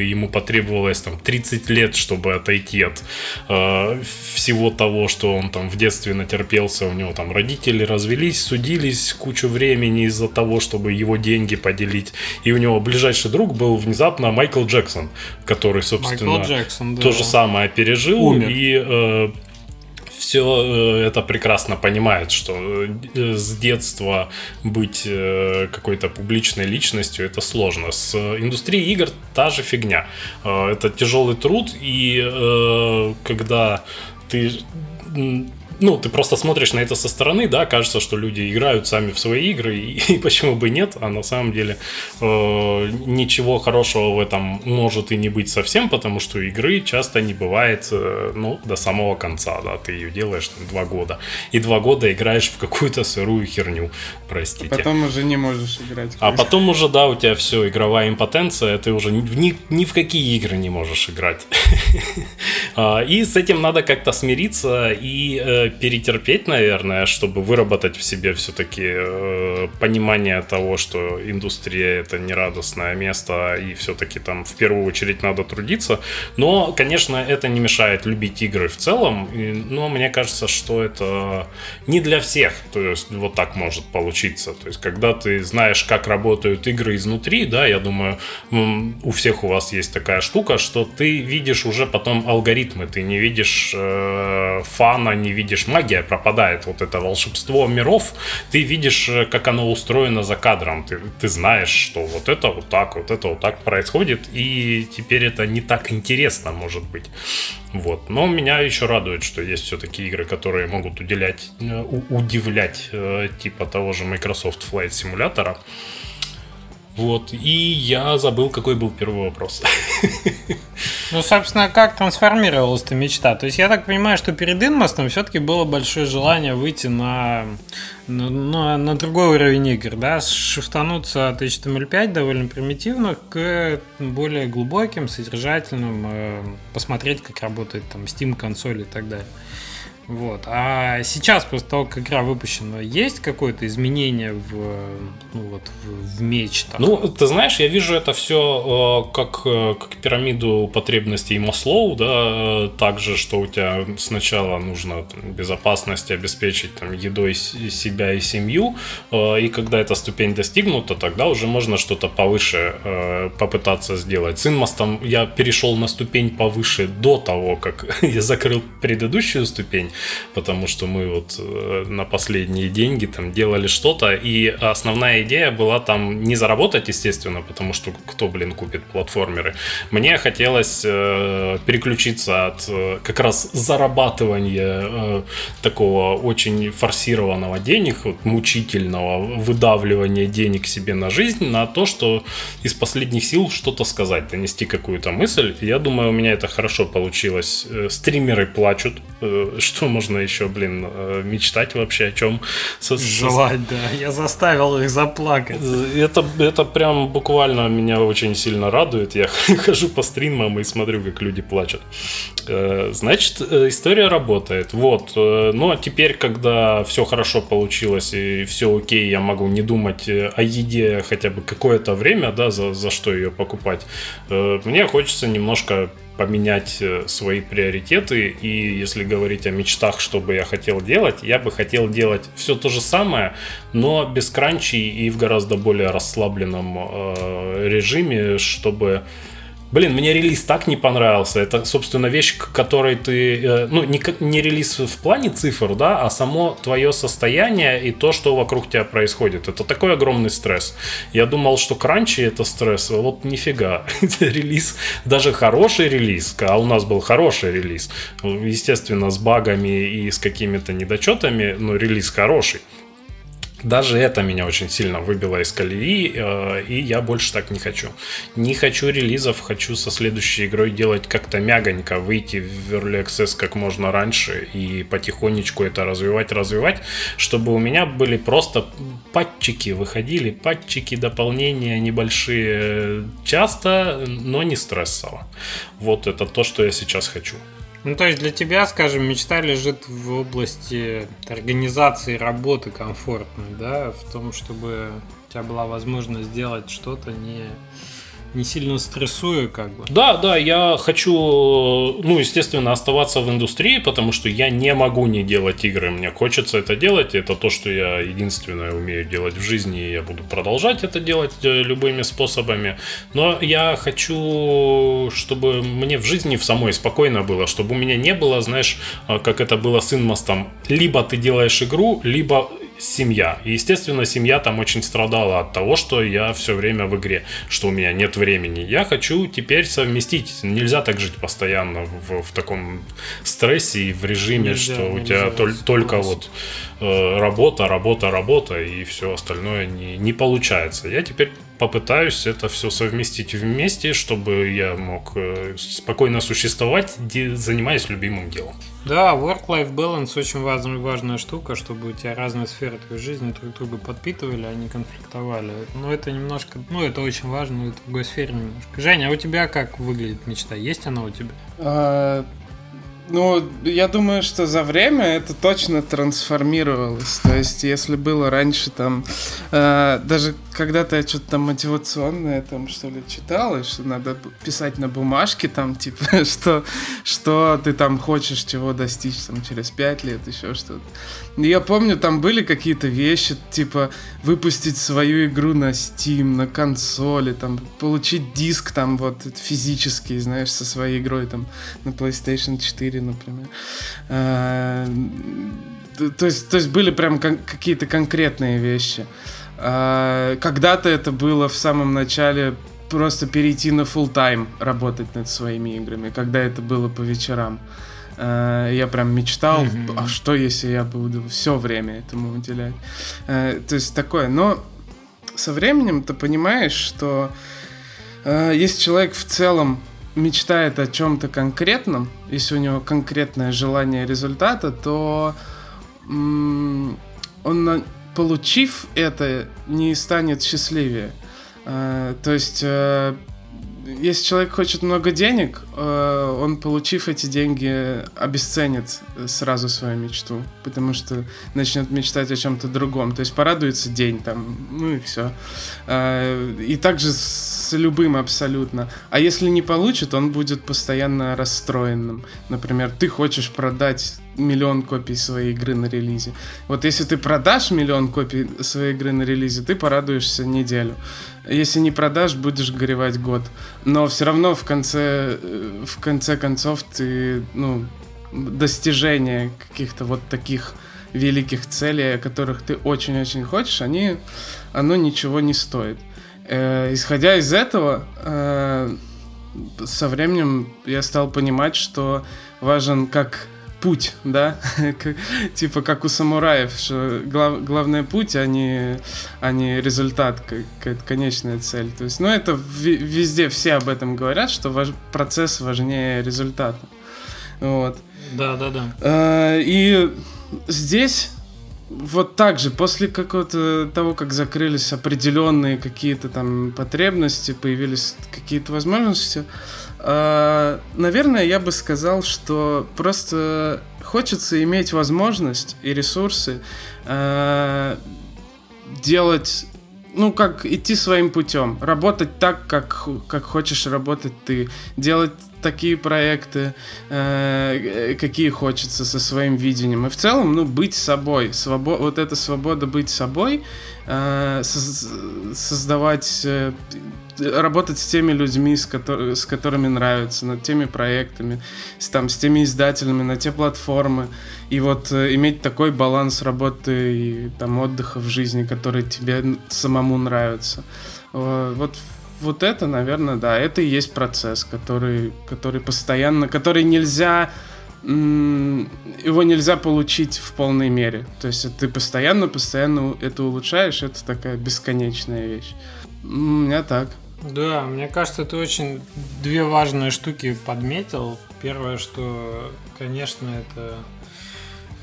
ему потребовалось там 30 лет, чтобы отойти от э, всего того, что он там в детстве натерпелся. У него там родители развелись, судились кучу времени из-за того, чтобы его деньги поделить. И у него ближайший друг был внезапно Майкл Джексон, который, собственно, Джексон, да. то же самое пережил. Умер. И э, все э, это прекрасно понимает, что э, с детства быть э, какой-то публичной личностью это сложно. С индустрией игр та же фигня. Это тяжелый труд, и когда ты ну, ты просто смотришь на это со стороны, да, кажется, что люди играют сами в свои игры, и, и почему бы нет, а на самом деле э, ничего хорошего в этом может и не быть совсем, потому что игры часто не бывает, э, ну, до самого конца, да, ты ее делаешь там, два года, и два года играешь в какую-то сырую херню, простите. А потом уже не можешь играть. А потом уже, да, у тебя все, игровая импотенция, ты уже ни, ни в какие игры не можешь играть. А, и с этим надо как-то смириться и перетерпеть, наверное, чтобы выработать в себе все-таки э, понимание того, что индустрия это не радостное место, и все-таки там в первую очередь надо трудиться. Но, конечно, это не мешает любить игры в целом, но мне кажется, что это не для всех. То есть вот так может получиться. То есть когда ты знаешь, как работают игры изнутри, да, я думаю, у всех у вас есть такая штука, что ты видишь уже потом алгоритмы, ты не видишь э, фана, не видишь магия пропадает, вот это волшебство миров, ты видишь, э, как оно устроено за кадром, ты, ты знаешь, что вот это вот так, вот это вот так происходит, и теперь это не так интересно, может быть. Вот. Но меня еще радует, что есть все-таки игры, которые могут уделять, э, удивлять, э, типа того же Microsoft Flight Simulator. Вот. И я забыл, какой был первый вопрос. Ну, собственно, как трансформировалась эта мечта? То есть я так понимаю, что перед Инмостом все-таки было большое желание выйти на, на, на, другой уровень игр, да, шифтануться от HTML5 довольно примитивных к более глубоким, содержательным, э, посмотреть, как работает там Steam консоль и так далее. Вот. А сейчас, после того, как игра выпущена, есть какое-то изменение в, ну, вот, в, в меч? Так? Ну, ты знаешь, я вижу это все э, как, э, как пирамиду потребностей Маслоу, да, э, также, что у тебя сначала нужно там, безопасность обеспечить там, едой себя и семью, и когда эта ступень достигнута, тогда уже можно что-то повыше попытаться сделать. С Инмостом я перешел на ступень повыше до того, как я закрыл предыдущую ступень, потому что мы вот э, на последние деньги там делали что-то, и основная идея была там не заработать, естественно, потому что кто, блин, купит платформеры. Мне хотелось э, переключиться от э, как раз зарабатывания э, такого очень форсированного денег, вот, мучительного выдавливания денег себе на жизнь, на то, что из последних сил что-то сказать, донести какую-то мысль. Я думаю, у меня это хорошо получилось. Э, стримеры плачут, э, что что можно еще, блин, э, мечтать вообще о чем? Желать, да. Я заставил их заплакать. Это, это прям буквально меня очень сильно радует. Я хожу по стримам и смотрю, как люди плачут. Э, значит, э, история работает. Вот. Ну, а теперь, когда все хорошо получилось и все окей, я могу не думать о еде хотя бы какое-то время, да, за, за что ее покупать. Мне хочется немножко поменять э, свои приоритеты. И если говорить о мечтах, что бы я хотел делать, я бы хотел делать все то же самое, но без кранчи и в гораздо более расслабленном э, режиме, чтобы Блин, мне релиз так не понравился. Это, собственно, вещь, к которой ты... Э, ну, не, не релиз в плане цифр, да, а само твое состояние и то, что вокруг тебя происходит. Это такой огромный стресс. Я думал, что кранчи это стресс, а вот нифига. релиз, даже хороший релиз, а у нас был хороший релиз, естественно, с багами и с какими-то недочетами, но релиз хороший даже это меня очень сильно выбило из колеи, э, и я больше так не хочу. Не хочу релизов, хочу со следующей игрой делать как-то мягонько, выйти в Early Access как можно раньше и потихонечку это развивать, развивать, чтобы у меня были просто патчики, выходили патчики, дополнения небольшие, часто, но не стрессово. Вот это то, что я сейчас хочу. Ну, то есть для тебя, скажем, мечта лежит в области организации работы комфортной, да, в том, чтобы у тебя была возможность сделать что-то не не сильно стрессуя, как бы. Да, да, я хочу, ну, естественно, оставаться в индустрии, потому что я не могу не делать игры. Мне хочется это делать. Это то, что я единственное умею делать в жизни, и я буду продолжать это делать э, любыми способами. Но я хочу, чтобы мне в жизни в самой спокойно было, чтобы у меня не было, знаешь, э, как это было с Инмостом. Либо ты делаешь игру, либо семья. И, естественно, семья там очень страдала от того, что я все время в игре, что у меня нет времени. Я хочу теперь совместить. Нельзя так жить постоянно в, в таком стрессе и в режиме, нельзя, что у тебя тол- только вот работа, работа, работа и все остальное не, не получается. Я теперь попытаюсь это все совместить вместе, чтобы я мог э, спокойно существовать, занимаясь любимым делом. Да, work-life balance очень важная, важная штука, чтобы у тебя разные сферы твоей жизни друг друга подпитывали, а не конфликтовали. Но это немножко, ну это очень важно, но это в другой сфере немножко. Женя, а у тебя как выглядит мечта? Есть она у тебя? Ну, я думаю, что за время это точно трансформировалось. То есть, если было раньше там, э, даже когда-то я что-то там мотивационное там что ли читал, и что надо писать на бумажке там, типа, что, что ты там хочешь чего достичь там через пять лет, еще что-то. Я помню, там были какие-то вещи, типа, выпустить свою игру на Steam, на консоли, там, получить диск там вот физический, знаешь, со своей игрой там на PlayStation 4 4, например. А, то есть, то есть были прям какие-то конкретные вещи. А, когда-то это было в самом начале просто перейти на full тайм работать над своими играми, когда это было по вечерам. А, я прям мечтал, mm-hmm. а что если я буду все время этому уделять. То есть такое. Но со временем ты понимаешь, что если человек в целом мечтает о чем-то конкретном, если у него конкретное желание результата, то он, получив это, не станет счастливее. А, то есть э, если человек хочет много денег, э, он, получив эти деньги, обесценит сразу свою мечту, потому что начнет мечтать о чем-то другом. То есть порадуется день там, ну и все. Э, и также с любым абсолютно. А если не получит, он будет постоянно расстроенным. Например, ты хочешь продать миллион копий своей игры на релизе. Вот если ты продашь миллион копий своей игры на релизе, ты порадуешься неделю. Если не продашь, будешь горевать год. Но все равно в конце, э, в конце концов ты, ну, достижение каких-то вот таких великих целей, о которых ты очень-очень хочешь, они, оно ничего не стоит. Э, исходя из этого, э, со временем я стал понимать, что важен как путь, да, типа как у самураев, что глав, главное путь, а не, а не результат, какая-то конечная цель. То есть, ну это везде все об этом говорят, что важ, процесс важнее результата. Вот. Да, да, да. А, и здесь вот так же, после какого-то того, как закрылись определенные какие-то там потребности, появились какие-то возможности, а, наверное, я бы сказал, что просто хочется иметь возможность и ресурсы а, делать ну, как идти своим путем, работать так, как, как хочешь работать ты, делать такие проекты, э, какие хочется со своим видением. И в целом, ну, быть собой, свобо вот эта свобода быть собой, э, создавать э, работать с теми людьми, с, котор с которыми нравится, над теми проектами, с, там, с теми издателями, на те платформы. И вот э, иметь такой баланс работы и там, отдыха в жизни, который тебе самому нравится. Э, вот вот это, наверное, да, это и есть процесс, который, который постоянно, который нельзя его нельзя получить в полной мере. То есть ты постоянно, постоянно это улучшаешь, это такая бесконечная вещь. У меня так. Да, мне кажется, ты очень две важные штуки подметил. Первое, что, конечно, это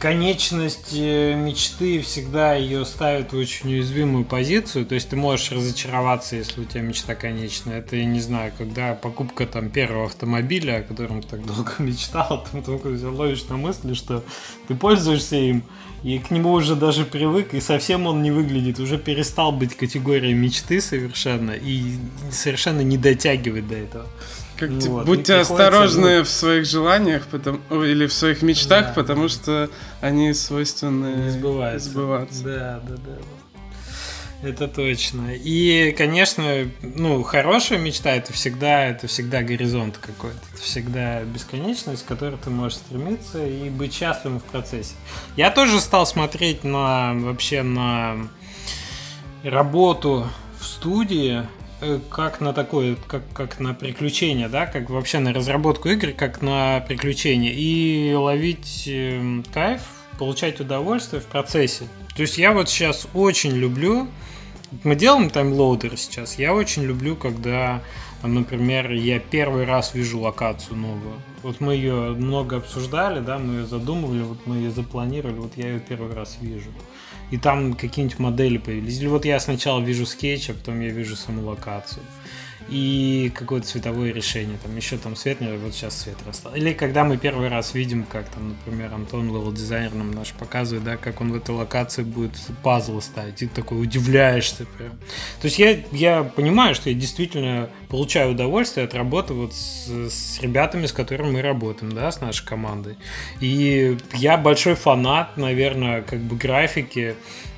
конечность э, мечты всегда ее ставит в очень уязвимую позицию. То есть ты можешь разочароваться, если у тебя мечта конечная. Это, я не знаю, когда покупка там первого автомобиля, о котором ты так долго мечтал, ты только ловишь на мысли, что ты пользуешься им, и к нему уже даже привык, и совсем он не выглядит, уже перестал быть категорией мечты совершенно, и совершенно не дотягивает до этого. Как, ну, типа, вот, будьте осторожны ну... в своих желаниях потому, или в своих мечтах, да. потому что они свойственны не сбываются. сбываться. Да, да, да. Это точно. И, конечно, ну, хорошая мечта это всегда, это всегда горизонт какой-то. Это всегда бесконечность, к которой ты можешь стремиться и быть счастливым в процессе. Я тоже стал смотреть на вообще на работу в студии как на такое, как, как на приключение, да, как вообще на разработку игр, как на приключение. И ловить э, кайф, получать удовольствие в процессе. То есть я вот сейчас очень люблю мы делаем таймлоудер сейчас. Я очень люблю, когда, например, я первый раз вижу локацию новую. Вот мы ее много обсуждали, да, мы ее задумывали, вот мы ее запланировали, вот я ее первый раз вижу. И там какие-нибудь модели появились. Или вот я сначала вижу скетч, а потом я вижу саму локацию и какое-то цветовое решение. Там еще там свет, вот сейчас свет расставил. Или когда мы первый раз видим, как там, например, Антон, level-дизайнер нам наш показывает, да, как он в этой локации будет пазлы ставить, и ты такой удивляешься прям. То есть я, я понимаю, что я действительно получаю удовольствие от работы вот с, с ребятами, с которыми мы работаем, да, с нашей командой. И я большой фанат, наверное, как бы графики,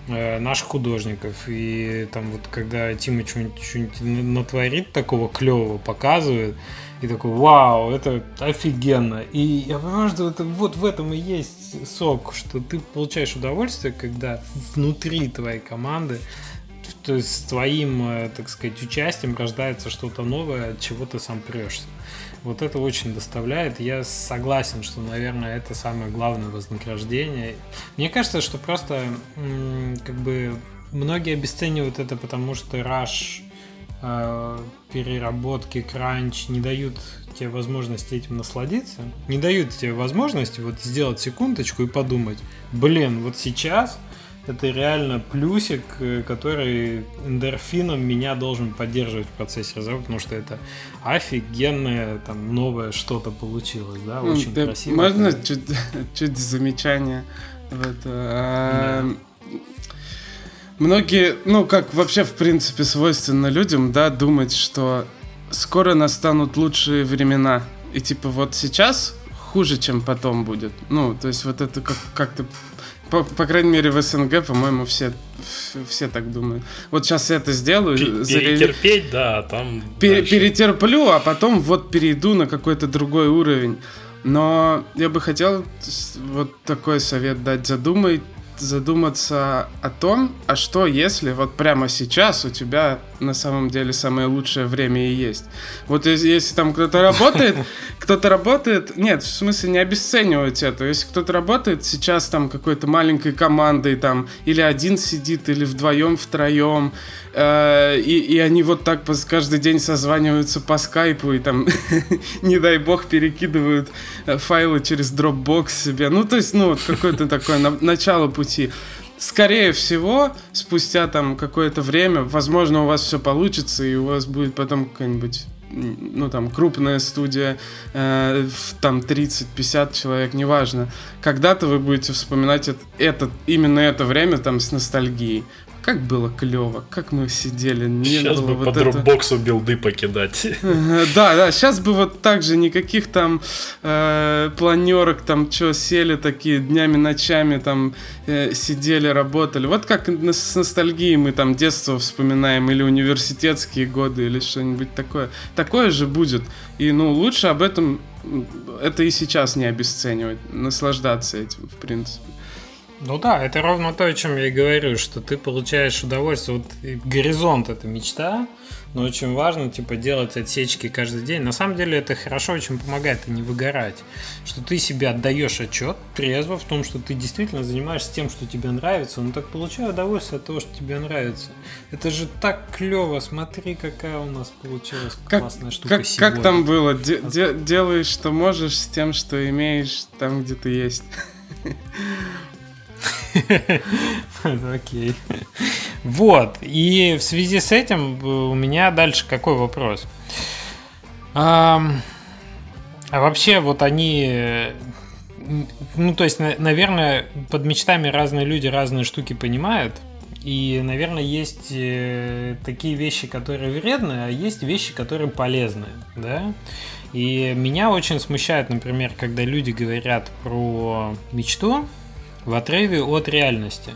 наших художников. И там вот когда Тима что-нибудь, натворит такого клевого, показывает, и такой, вау, это офигенно. И я понимаю, что это вот в этом и есть сок, что ты получаешь удовольствие, когда внутри твоей команды то есть с твоим, э, так сказать, участием рождается что-то новое, от чего ты сам прешься. Вот это очень доставляет. Я согласен, что, наверное, это самое главное вознаграждение. Мне кажется, что просто как бы многие обесценивают это, потому что раш э, переработки, кранч не дают тебе возможности этим насладиться, не дают тебе возможности вот сделать секундочку и подумать, блин, вот сейчас это реально плюсик, э, который эндорфином меня должен поддерживать в процессе разработки, потому что это офигенное, там, новое что-то получилось, да, ну, очень да, красиво. Можно чуть, чуть замечание в это? А, да. Многие, ну, как вообще, в принципе, свойственно людям, да, думать, что скоро настанут лучшие времена. И типа вот сейчас хуже, чем потом будет. Ну, то есть вот это как- как-то по, по крайней мере, в СНГ, по-моему, все, все так думают. Вот сейчас я это сделаю. Перетерпеть, да, там... Пер, перетерплю, а потом вот перейду на какой-то другой уровень. Но я бы хотел вот такой совет дать. Задумай, задуматься о том, а что если вот прямо сейчас у тебя на самом деле самое лучшее время и есть. Вот если, если там кто-то работает, кто-то работает, нет, в смысле не обесценивать это. Если кто-то работает сейчас там какой-то маленькой командой там, или один сидит, или вдвоем, втроем, э, и, и они вот так каждый день созваниваются по скайпу и там, не дай бог, перекидывают э, файлы через Dropbox себе. Ну, то есть, ну, вот какое-то такое на, начало пути скорее всего, спустя там какое-то время, возможно, у вас все получится, и у вас будет потом какая-нибудь ну, там, крупная студия, э, там, 30-50 человек, неважно. Когда-то вы будете вспоминать это, это, именно это время, там, с ностальгией. Как было клево, как мы сидели. Не сейчас было бы вот по это... дропбоксу билды покидать. Да, да, сейчас бы вот так же никаких там э, планерок, там что, сели такие днями, ночами, там э, сидели, работали. Вот как с ностальгией мы там детство вспоминаем, или университетские годы, или что-нибудь такое. Такое же будет. И, ну, лучше об этом это и сейчас не обесценивать, наслаждаться этим, в принципе. Ну да, это ровно то, о чем я и говорю, что ты получаешь удовольствие. Вот горизонт это мечта, но очень важно, типа, делать отсечки каждый день. На самом деле это хорошо очень помогает и не выгорать. Что ты себе отдаешь отчет трезво в том, что ты действительно занимаешься тем, что тебе нравится. Ну так получай удовольствие от того, что тебе нравится. Это же так клево. Смотри, какая у нас получилась как, классная штука как, сегодня. Как там было? Де- де- делаешь, что можешь с тем, что имеешь там, где ты есть. Окей. Вот. И в связи с этим у меня дальше какой вопрос? А, вообще вот они... Ну, то есть, наверное, под мечтами разные люди разные штуки понимают. И, наверное, есть э, такие вещи, которые вредные, а есть вещи, которые полезные, да? И меня очень смущает, например, когда люди говорят про мечту, в отрыве от реальности.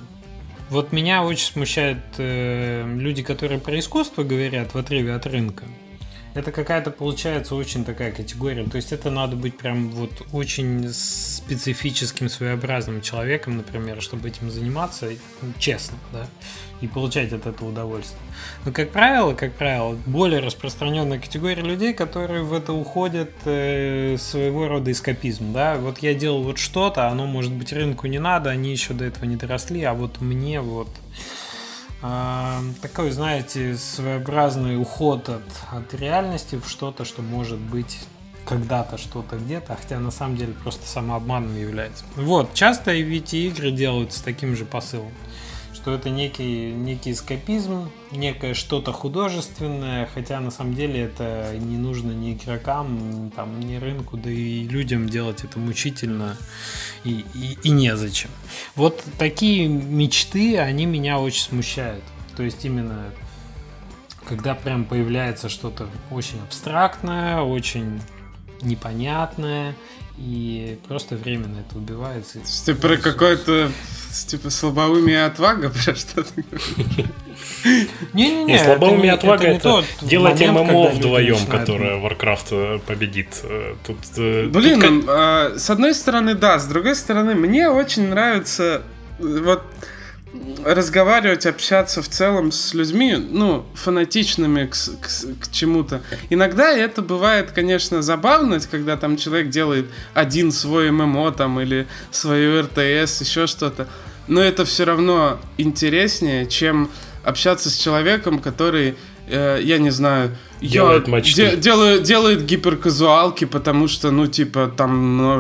Вот меня очень смущают э, люди, которые про искусство говорят в отрыве от рынка это какая-то получается очень такая категория. То есть это надо быть прям вот очень специфическим, своеобразным человеком, например, чтобы этим заниматься, честно, да, и получать от этого удовольствие. Но, как правило, как правило, более распространенная категория людей, которые в это уходят э, своего рода эскапизм, да. Вот я делал вот что-то, оно, может быть, рынку не надо, они еще до этого не доросли, а вот мне вот а, такой, знаете, своеобразный уход от, от реальности в что-то, что может быть когда-то что-то где-то, хотя на самом деле просто самообманом является. Вот, часто ведь и игры делаются с таким же посылом что это некий, некий эскапизм, некое что-то художественное, хотя на самом деле это не нужно ни игрокам, там, ни рынку, да и людям делать это мучительно и, и, и незачем. Вот такие мечты, они меня очень смущают. То есть именно когда прям появляется что-то очень абстрактное, очень непонятное, и просто временно это убивается. Ты про какой-то типа слабоумие отвага, про что ты Не-не-не, слабоумие отвага это, делать ММО вдвоем, которое Warcraft э, победит. Э, тут, э, Блин, тут... А, с одной стороны, да, с другой стороны, мне очень нравится вот разговаривать, общаться в целом с людьми, ну, фанатичными к, к, к чему-то. Иногда это бывает, конечно, забавно, когда там человек делает один свой ММО там или свою РТС, еще что-то. Но это все равно интереснее, чем общаться с человеком, который э, я не знаю, делает я. Де, делаю, делает гиперказуалки, потому что, ну, типа, там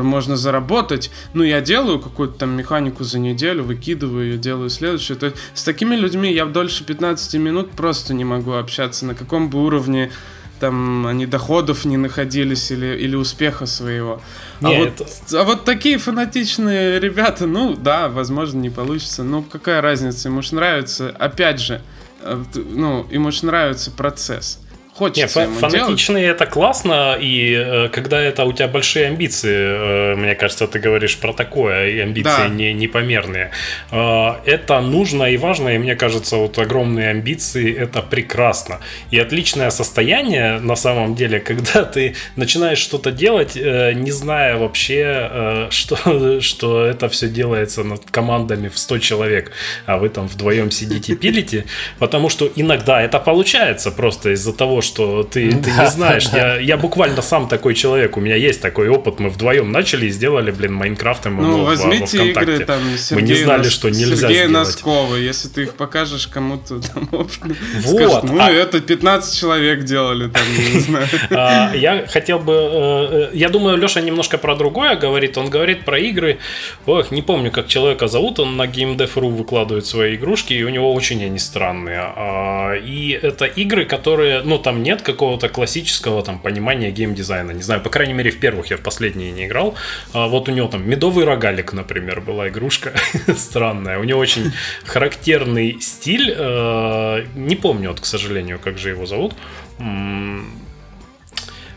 можно заработать. Ну, я делаю какую-то там механику за неделю, выкидываю ее, делаю следующую. То есть с такими людьми я дольше 15 минут просто не могу общаться, на каком бы уровне там они доходов не находились или, или успеха своего. Не, а, это... вот, а вот такие фанатичные ребята, ну да, возможно, не получится. Ну, какая разница, ему же нравится, опять же, ну, ему же нравится процесс хочется Нет, фанатичные делать. это классно, и э, когда это у тебя большие амбиции, э, мне кажется, ты говоришь про такое, и амбиции да. не, непомерные. Э, это нужно и важно, и мне кажется, вот огромные амбиции это прекрасно. И отличное состояние на самом деле, когда ты начинаешь что-то делать, э, не зная вообще, э, что, что это все делается над командами в 100 человек, а вы там вдвоем сидите пилите, потому что иногда это получается просто из-за того, что ты, ты не знаешь. Я, я буквально сам такой человек, у меня есть такой опыт. Мы вдвоем начали и сделали, блин, Майнкрафт ММО ну, возьмите во игры там Мы не знали, Нос... что нельзя Сергея сделать. Носкова, если ты их покажешь кому-то, там, вот. скажут, ну, а... это 15 человек делали, там, не знаю. А, я хотел бы... Э, э, я думаю, Леша немножко про другое говорит. Он говорит про игры. Ох, не помню, как человека зовут. Он на GameDev.ru выкладывает свои игрушки, и у него очень они странные. А, и это игры, которые, ну, там нет какого-то классического там понимания геймдизайна. Не знаю, по крайней мере, в первых я в последние не играл. А вот у него там медовый рогалик, например, была игрушка странная. У него очень характерный стиль. Э, не помню, вот, к сожалению, как же его зовут.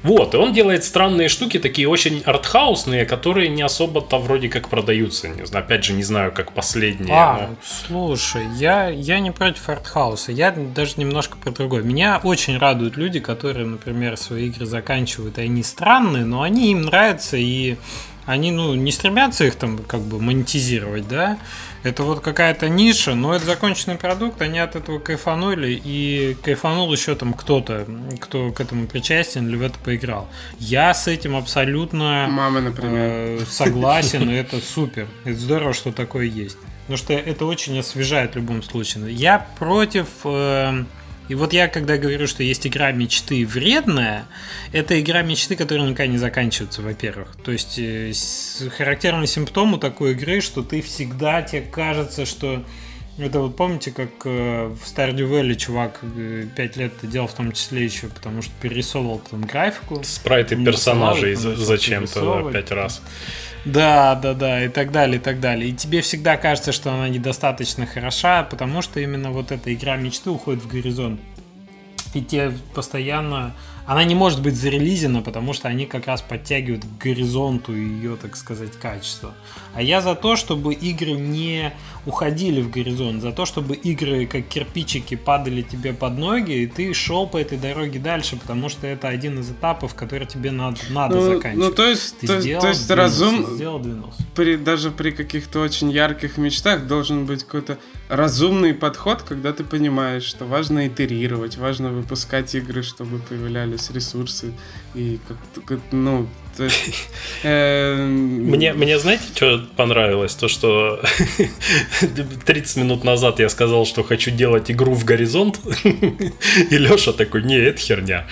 Вот, и он делает странные штуки, такие очень артхаусные, которые не особо-то вроде как продаются. Не знаю, опять же, не знаю, как последние. А, но... слушай, я, я не против артхауса, я даже немножко про другое. Меня очень радуют люди, которые, например, свои игры заканчивают, и они странные, но они им нравятся, и они, ну, не стремятся их там как бы монетизировать, да, это вот какая-то ниша, но это законченный продукт, они от этого кайфанули, и кайфанул еще там кто-то, кто к этому причастен или в это поиграл. Я с этим абсолютно Мама, например. Э, согласен, и это супер. Это здорово, что такое есть. Потому что это очень освежает в любом случае. Я против э, и вот я, когда говорю, что есть игра мечты вредная, это игра мечты, которая никогда не заканчивается, во-первых. То есть э, характерный симптом у такой игры, что ты всегда, тебе кажется, что это вот помните, как э, в Stardew Valley чувак 5 э, лет это делал в том числе еще, потому что перерисовывал там графику. Спрайты персонажей зачем-то пять раз. Да, да, да, и так далее, и так далее. И тебе всегда кажется, что она недостаточно хороша, потому что именно вот эта игра мечты уходит в горизонт. И тебе постоянно она не может быть зарелизена, потому что они как раз подтягивают к горизонту ее, так сказать, качество. А я за то, чтобы игры не уходили в горизонт, за то, чтобы игры как кирпичики падали тебе под ноги, и ты шел по этой дороге дальше, потому что это один из этапов, который тебе надо, надо ну, заканчивать. Ну, то есть, ты то, сделал, то есть двинулся, разум... Сделал, двинулся. При, даже при каких-то очень ярких мечтах должен быть какой-то разумный подход, когда ты понимаешь, что важно итерировать, важно выпускать игры, чтобы появлялись ресурсы и как ну, эм, мне, мне знаете, что понравилось? То, что 30 минут назад я сказал, что хочу делать игру в горизонт, и Леша такой, не, это херня.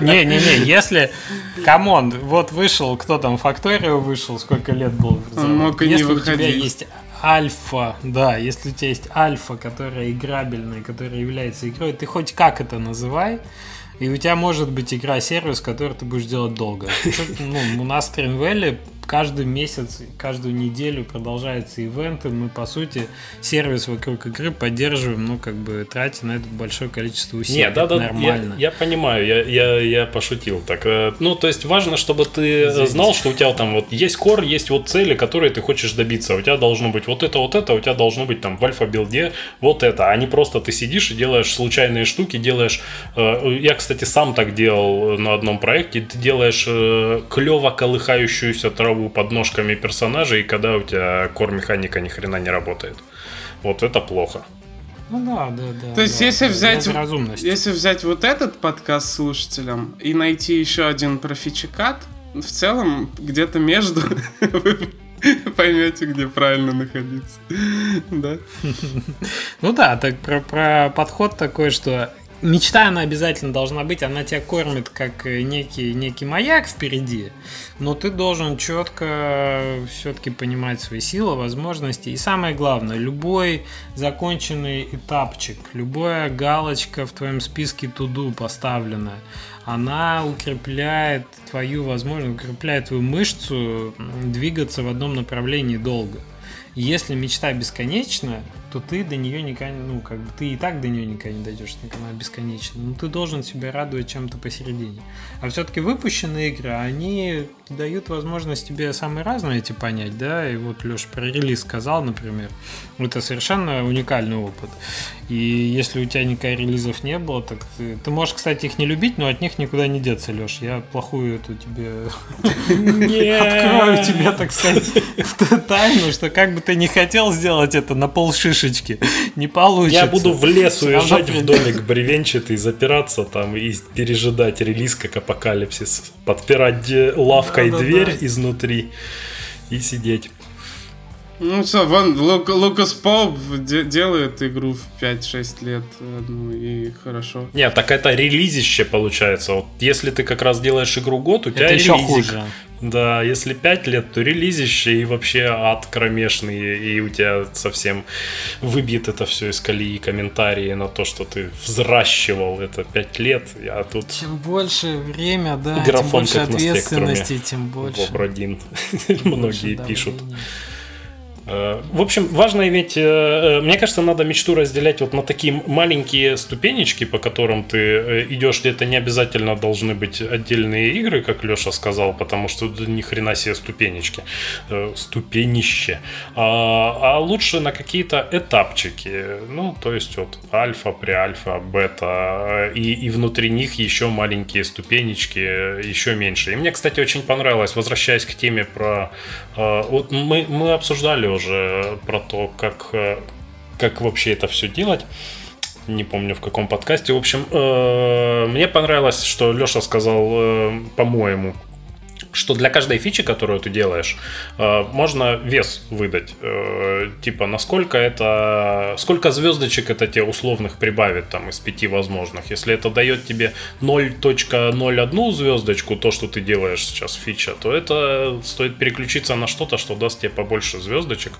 Не-не-не, если... Come on, вот вышел, кто там, Factorio вышел, сколько лет был. Он мог и не выходить. у тебя есть альфа, да, если у тебя есть альфа, которая играбельная, которая является игрой, ты хоть как это называй, и у тебя может быть игра-сервис, который ты будешь делать долго. Ну, у нас в Тримвелле каждый месяц, каждую неделю продолжаются ивенты. Мы, по сути, сервис вокруг игры поддерживаем, ну, как бы, тратя на это большое количество усилий. Нет, да, да, нормально. Я, я понимаю, я, я, я пошутил так. Э, ну, то есть важно, чтобы ты Извините. знал, что у тебя там вот есть кор, есть вот цели, которые ты хочешь добиться. У тебя должно быть вот это, вот это, у тебя должно быть там в альфа-билде вот это, а не просто ты сидишь и делаешь случайные штуки, делаешь... Э, я, кстати, сам так делал на одном проекте. Ты делаешь э, клево колыхающуюся траву траву под ножками персонажей, когда у тебя кор-механика ни хрена не работает. Вот это плохо. Ну да, да, да. То есть, да, если взять, если взять вот этот подкаст слушателям и найти еще один про фичекат, в целом где-то между вы поймете, где правильно находиться. Да. Ну да, так про, про подход такой, что мечта, она обязательно должна быть, она тебя кормит как э, некий, некий маяк впереди, но ты должен четко все-таки понимать свои силы, возможности. И самое главное, любой законченный этапчик, любая галочка в твоем списке туду поставленная, она укрепляет твою возможность, укрепляет твою мышцу двигаться в одном направлении долго. Если мечта бесконечна, то ты до нее никогда, ну, как бы ты и так до нее никогда не дойдешь, она бесконечна. Но ты должен себя радовать чем-то посередине. А все-таки выпущенные игры, они дают возможность тебе самые разные эти понять, да, и вот Леша про релиз сказал, например, это совершенно уникальный опыт. И если у тебя никаких релизов не было, так ты, ты можешь, кстати, их не любить, но от них никуда не деться, Леш. Я плохую эту тебе открою тебе, так сказать, тайну, что как бы ты не хотел сделать это на пол шишечки, не получится. Я буду в лес уезжать в домик бревенчатый, запираться там и пережидать релиз как апокалипсис, подпирать лавкой дверь изнутри и сидеть. Ну что, вон Лук, Лукас Поп делает игру в 5-6 лет, ну и хорошо. Нет, так это релизище получается. Вот если ты как раз делаешь игру год, у тебя это еще хуже. Да, если 5 лет, то релизище и вообще ад кромешный, и у тебя совсем выбьет это все из колеи комментарии на то, что ты взращивал это 5 лет, а тут... Чем больше время, да, тем больше ответственности, тем больше... Боб Многие пишут. Давления. Э, в общем, важно иметь, э, э, мне кажется, надо мечту разделять вот на такие маленькие ступенечки, по которым ты идешь, это не обязательно должны быть отдельные игры, как Леша сказал, потому что ни хрена себе ступенечки, ступенище, а, а лучше на какие-то этапчики, ну, то есть вот альфа, преальфа, бета, и, и внутри них еще маленькие ступенечки, еще меньше. И мне, кстати, очень понравилось, возвращаясь к теме про... Вот мы, мы обсуждали уже про то, как, э, как вообще это все делать. Не помню в каком подкасте. В общем, э, мне понравилось, что Леша сказал, э, по-моему, что для каждой фичи, которую ты делаешь, э, можно вес выдать. Э, типа, насколько это... Сколько звездочек это тебе условных прибавит там из пяти возможных. Если это дает тебе 0.01 звездочку, то, что ты делаешь сейчас фича, то это стоит переключиться на что-то, что даст тебе побольше звездочек.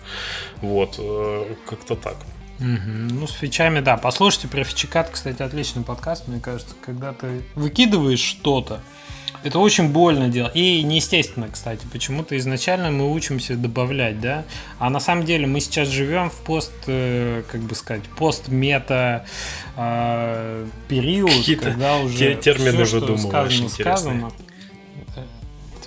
Вот, э, как-то так. Угу. Ну, с фичами, да. Послушайте про фичекат, кстати, отличный подкаст, мне кажется, когда ты выкидываешь что-то, Это очень больно делать. И неестественно, кстати. Почему-то изначально мы учимся добавлять, да? А на самом деле мы сейчас живем в пост, э, как бы сказать, пост-мета э, период, когда уже термины все, выдумываешь, сказано, сказано.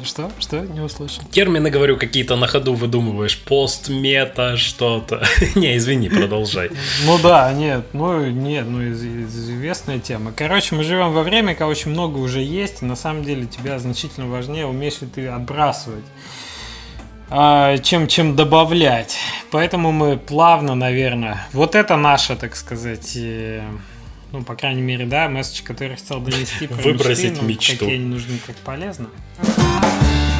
Что? Что? Не услышал. Термины, говорю, какие-то на ходу выдумываешь. Пост, мета, что-то. не, извини, продолжай. Ну да, нет, ну нет, ну известная тема. Короче, мы живем во время, когда очень много уже есть, и на самом деле тебя значительно важнее, умеешь ли ты отбрасывать а, чем, чем добавлять. Поэтому мы плавно, наверное, вот это наша, так сказать, э, ну, по крайней мере, да, месседж, который хотел донести про Выбросить мечты, ну, мечту. какие они нужны, как полезно.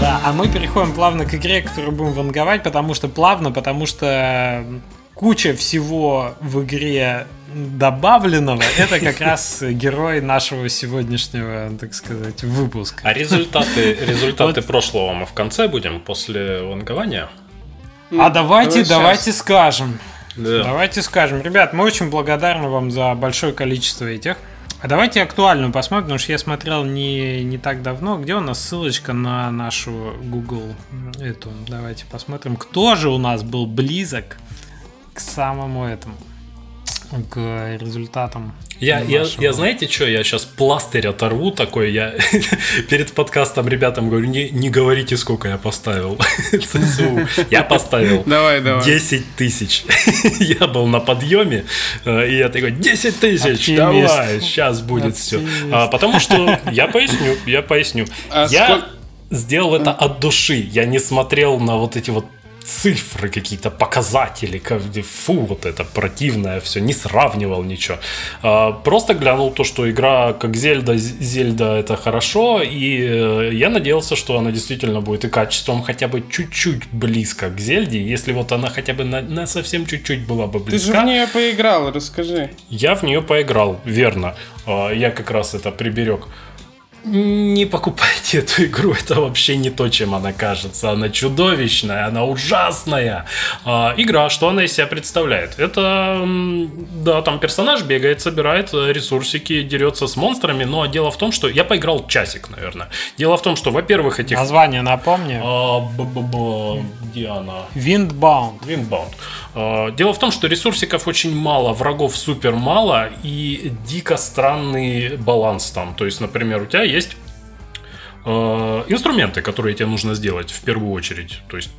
Да, а мы переходим плавно к игре, которую будем ванговать, потому что плавно, потому что куча всего в игре добавленного, это как раз герой нашего сегодняшнего, так сказать, выпуска. А результаты, результаты прошлого мы в конце будем, после вангования? А давайте, давайте скажем. Да. Давайте скажем. Ребят, мы очень благодарны вам за большое количество этих. А давайте актуальную посмотрим, потому что я смотрел не, не так давно. Где у нас ссылочка на нашу Google эту? Давайте посмотрим, кто же у нас был близок к самому этому, к результатам я, я, я знаете что, я сейчас пластырь оторву такой, я перед подкастом ребятам говорю, не, не говорите, сколько я поставил. Я поставил давай, давай. 10 тысяч. я был на подъеме, э, и я такой, 10 тысяч, давай, сейчас будет все. А, потому что, я поясню, я поясню. А я сколько... сделал это от души, я не смотрел на вот эти вот цифры какие-то, показатели, как, фу, вот это противное все, не сравнивал ничего. А, просто глянул то, что игра как Зельда, Зельда это хорошо, и э, я надеялся, что она действительно будет и качеством хотя бы чуть-чуть близко к Зельде, если вот она хотя бы на, на совсем чуть-чуть была бы близка. Ты же в нее поиграл, расскажи. Я в нее поиграл, верно. А, я как раз это приберег не покупайте эту игру, это вообще не то, чем она кажется. Она чудовищная, она ужасная. А, игра, что она из себя представляет? Это, да, там персонаж бегает, собирает ресурсики, дерется с монстрами, но дело в том, что я поиграл часик, наверное. Дело в том, что, во-первых, этих... Название напомни. А, б -б -б где она? Windbound. Windbound. А, дело в том, что ресурсиков очень мало, врагов супер мало и дико странный баланс там. То есть, например, у тебя есть э, инструменты, которые тебе нужно сделать в первую очередь. То есть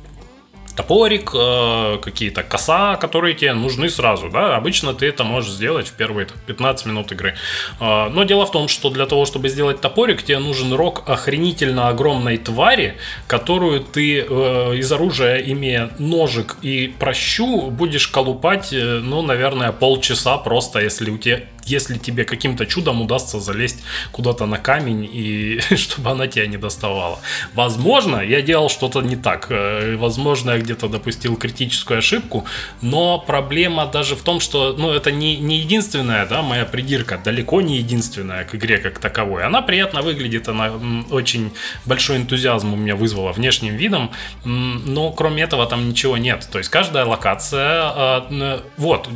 топорик, э, какие-то коса, которые тебе нужны сразу, да, обычно ты это можешь сделать в первые 15 минут игры. Э, но дело в том, что для того, чтобы сделать топорик, тебе нужен рог охренительно огромной твари, которую ты э, из оружия, имея ножик и прощу, будешь колупать, ну, наверное, полчаса просто, если у тебя если тебе каким-то чудом удастся залезть куда-то на камень и чтобы она тебя не доставала. Возможно, я делал что-то не так. Э, возможно, я где-то допустил критическую ошибку, но проблема даже в том, что ну, это не, не единственная да, моя придирка, далеко не единственная к игре как таковой. Она приятно выглядит, она очень большой энтузиазм у меня вызвала внешним видом, но кроме этого там ничего нет. То есть каждая локация, э, вот,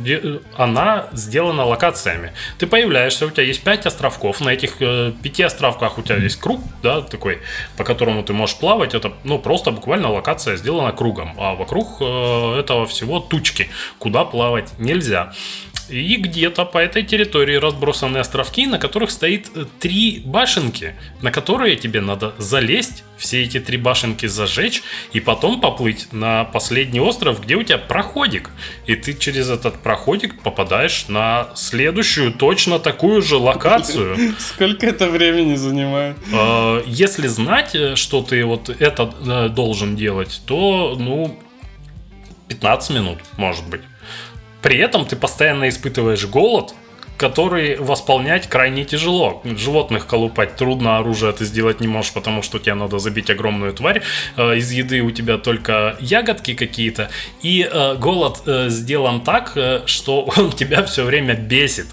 она сделана локациями. Ты появляешься, у тебя есть 5 островков, на этих э, 5 островках у тебя есть круг, да, такой, по которому ты можешь плавать, это, ну, просто буквально локация сделана кругом, а вокруг э, этого всего тучки, куда плавать нельзя. И где-то по этой территории разбросаны островки, на которых стоит э, три башенки, на которые тебе надо залезть, все эти три башенки зажечь и потом поплыть на последний остров, где у тебя проходик. И ты через этот проходик попадаешь на следующую точно такую же локацию. Сколько это времени занимает? А, если знать, э, что ты вот это э, должен делать, то, ну, 15 минут, может быть. При этом ты постоянно испытываешь голод, который восполнять крайне тяжело. Животных колупать трудно, оружие ты сделать не можешь, потому что тебе надо забить огромную тварь. Э, из еды у тебя только ягодки какие-то. И э, голод э, сделан так, что он тебя все время бесит.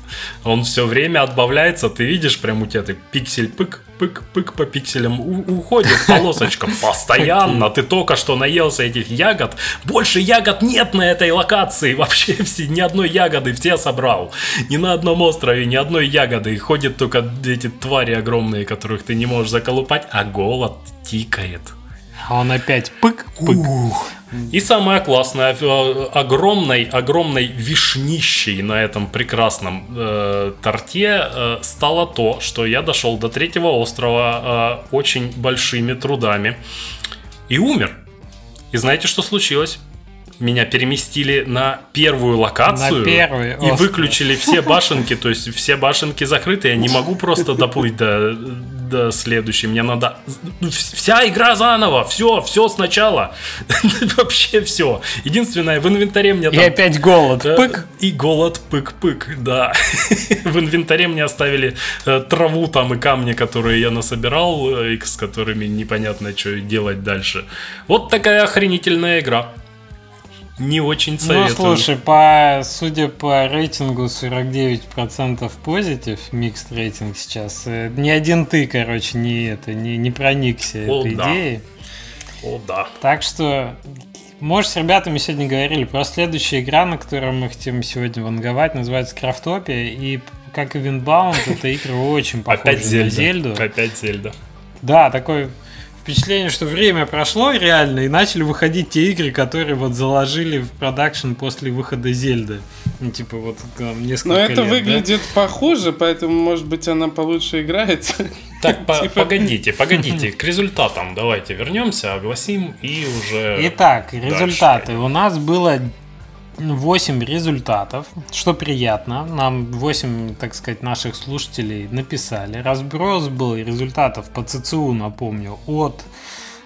Он все время отбавляется. Ты видишь, прям у тебя ты пиксель-пык, пык-пык по пикселям уходит полосочка постоянно. Ты только что наелся этих ягод. Больше ягод нет на этой локации. Вообще все, ни одной ягоды все собрал. Ни на одном острове ни одной ягоды. Ходят только эти твари огромные, которых ты не можешь заколупать, а голод тикает. А он опять пык-пык. И самое классное, огромной, огромной вишнищей на этом прекрасном э, торте э, стало то, что я дошел до третьего острова э, очень большими трудами и умер. И знаете, что случилось? меня переместили на первую локацию на первый и выключили все башенки, то есть все башенки закрыты, я не могу просто доплыть до, до следующей, мне надо вся игра заново, все, все сначала, вообще все. Единственное, в инвентаре мне там... И опять голод, да, пык. И голод, пык-пык, да. в инвентаре мне оставили э, траву там и камни, которые я насобирал, э, с которыми непонятно, что делать дальше. Вот такая охренительная игра не очень ну, советую. Ну, слушай, по, судя по рейтингу 49% позитив, микс рейтинг сейчас, э, ни один ты, короче, не это, не, не проникся О, этой да. идеей. О, да. Так что, может, с ребятами сегодня говорили про следующая игра, на которую мы хотим сегодня ванговать, называется Крафтопия, и как и Винбаунд, эта игра очень похожа на Зельду. Опять Зельда. Да, такой впечатление, что время прошло реально, и начали выходить те игры, которые вот заложили в продакшн после выхода Зельды. Ну, типа, вот там, несколько Но это лет, выглядит да? похоже, поэтому, может быть, она получше играется. Так, по типа... погодите, погодите, к результатам давайте вернемся, огласим и уже... Итак, результаты. У нас было 8 результатов, что приятно. Нам 8, так сказать, наших слушателей написали. Разброс был результатов по ЦЦУ, напомню, от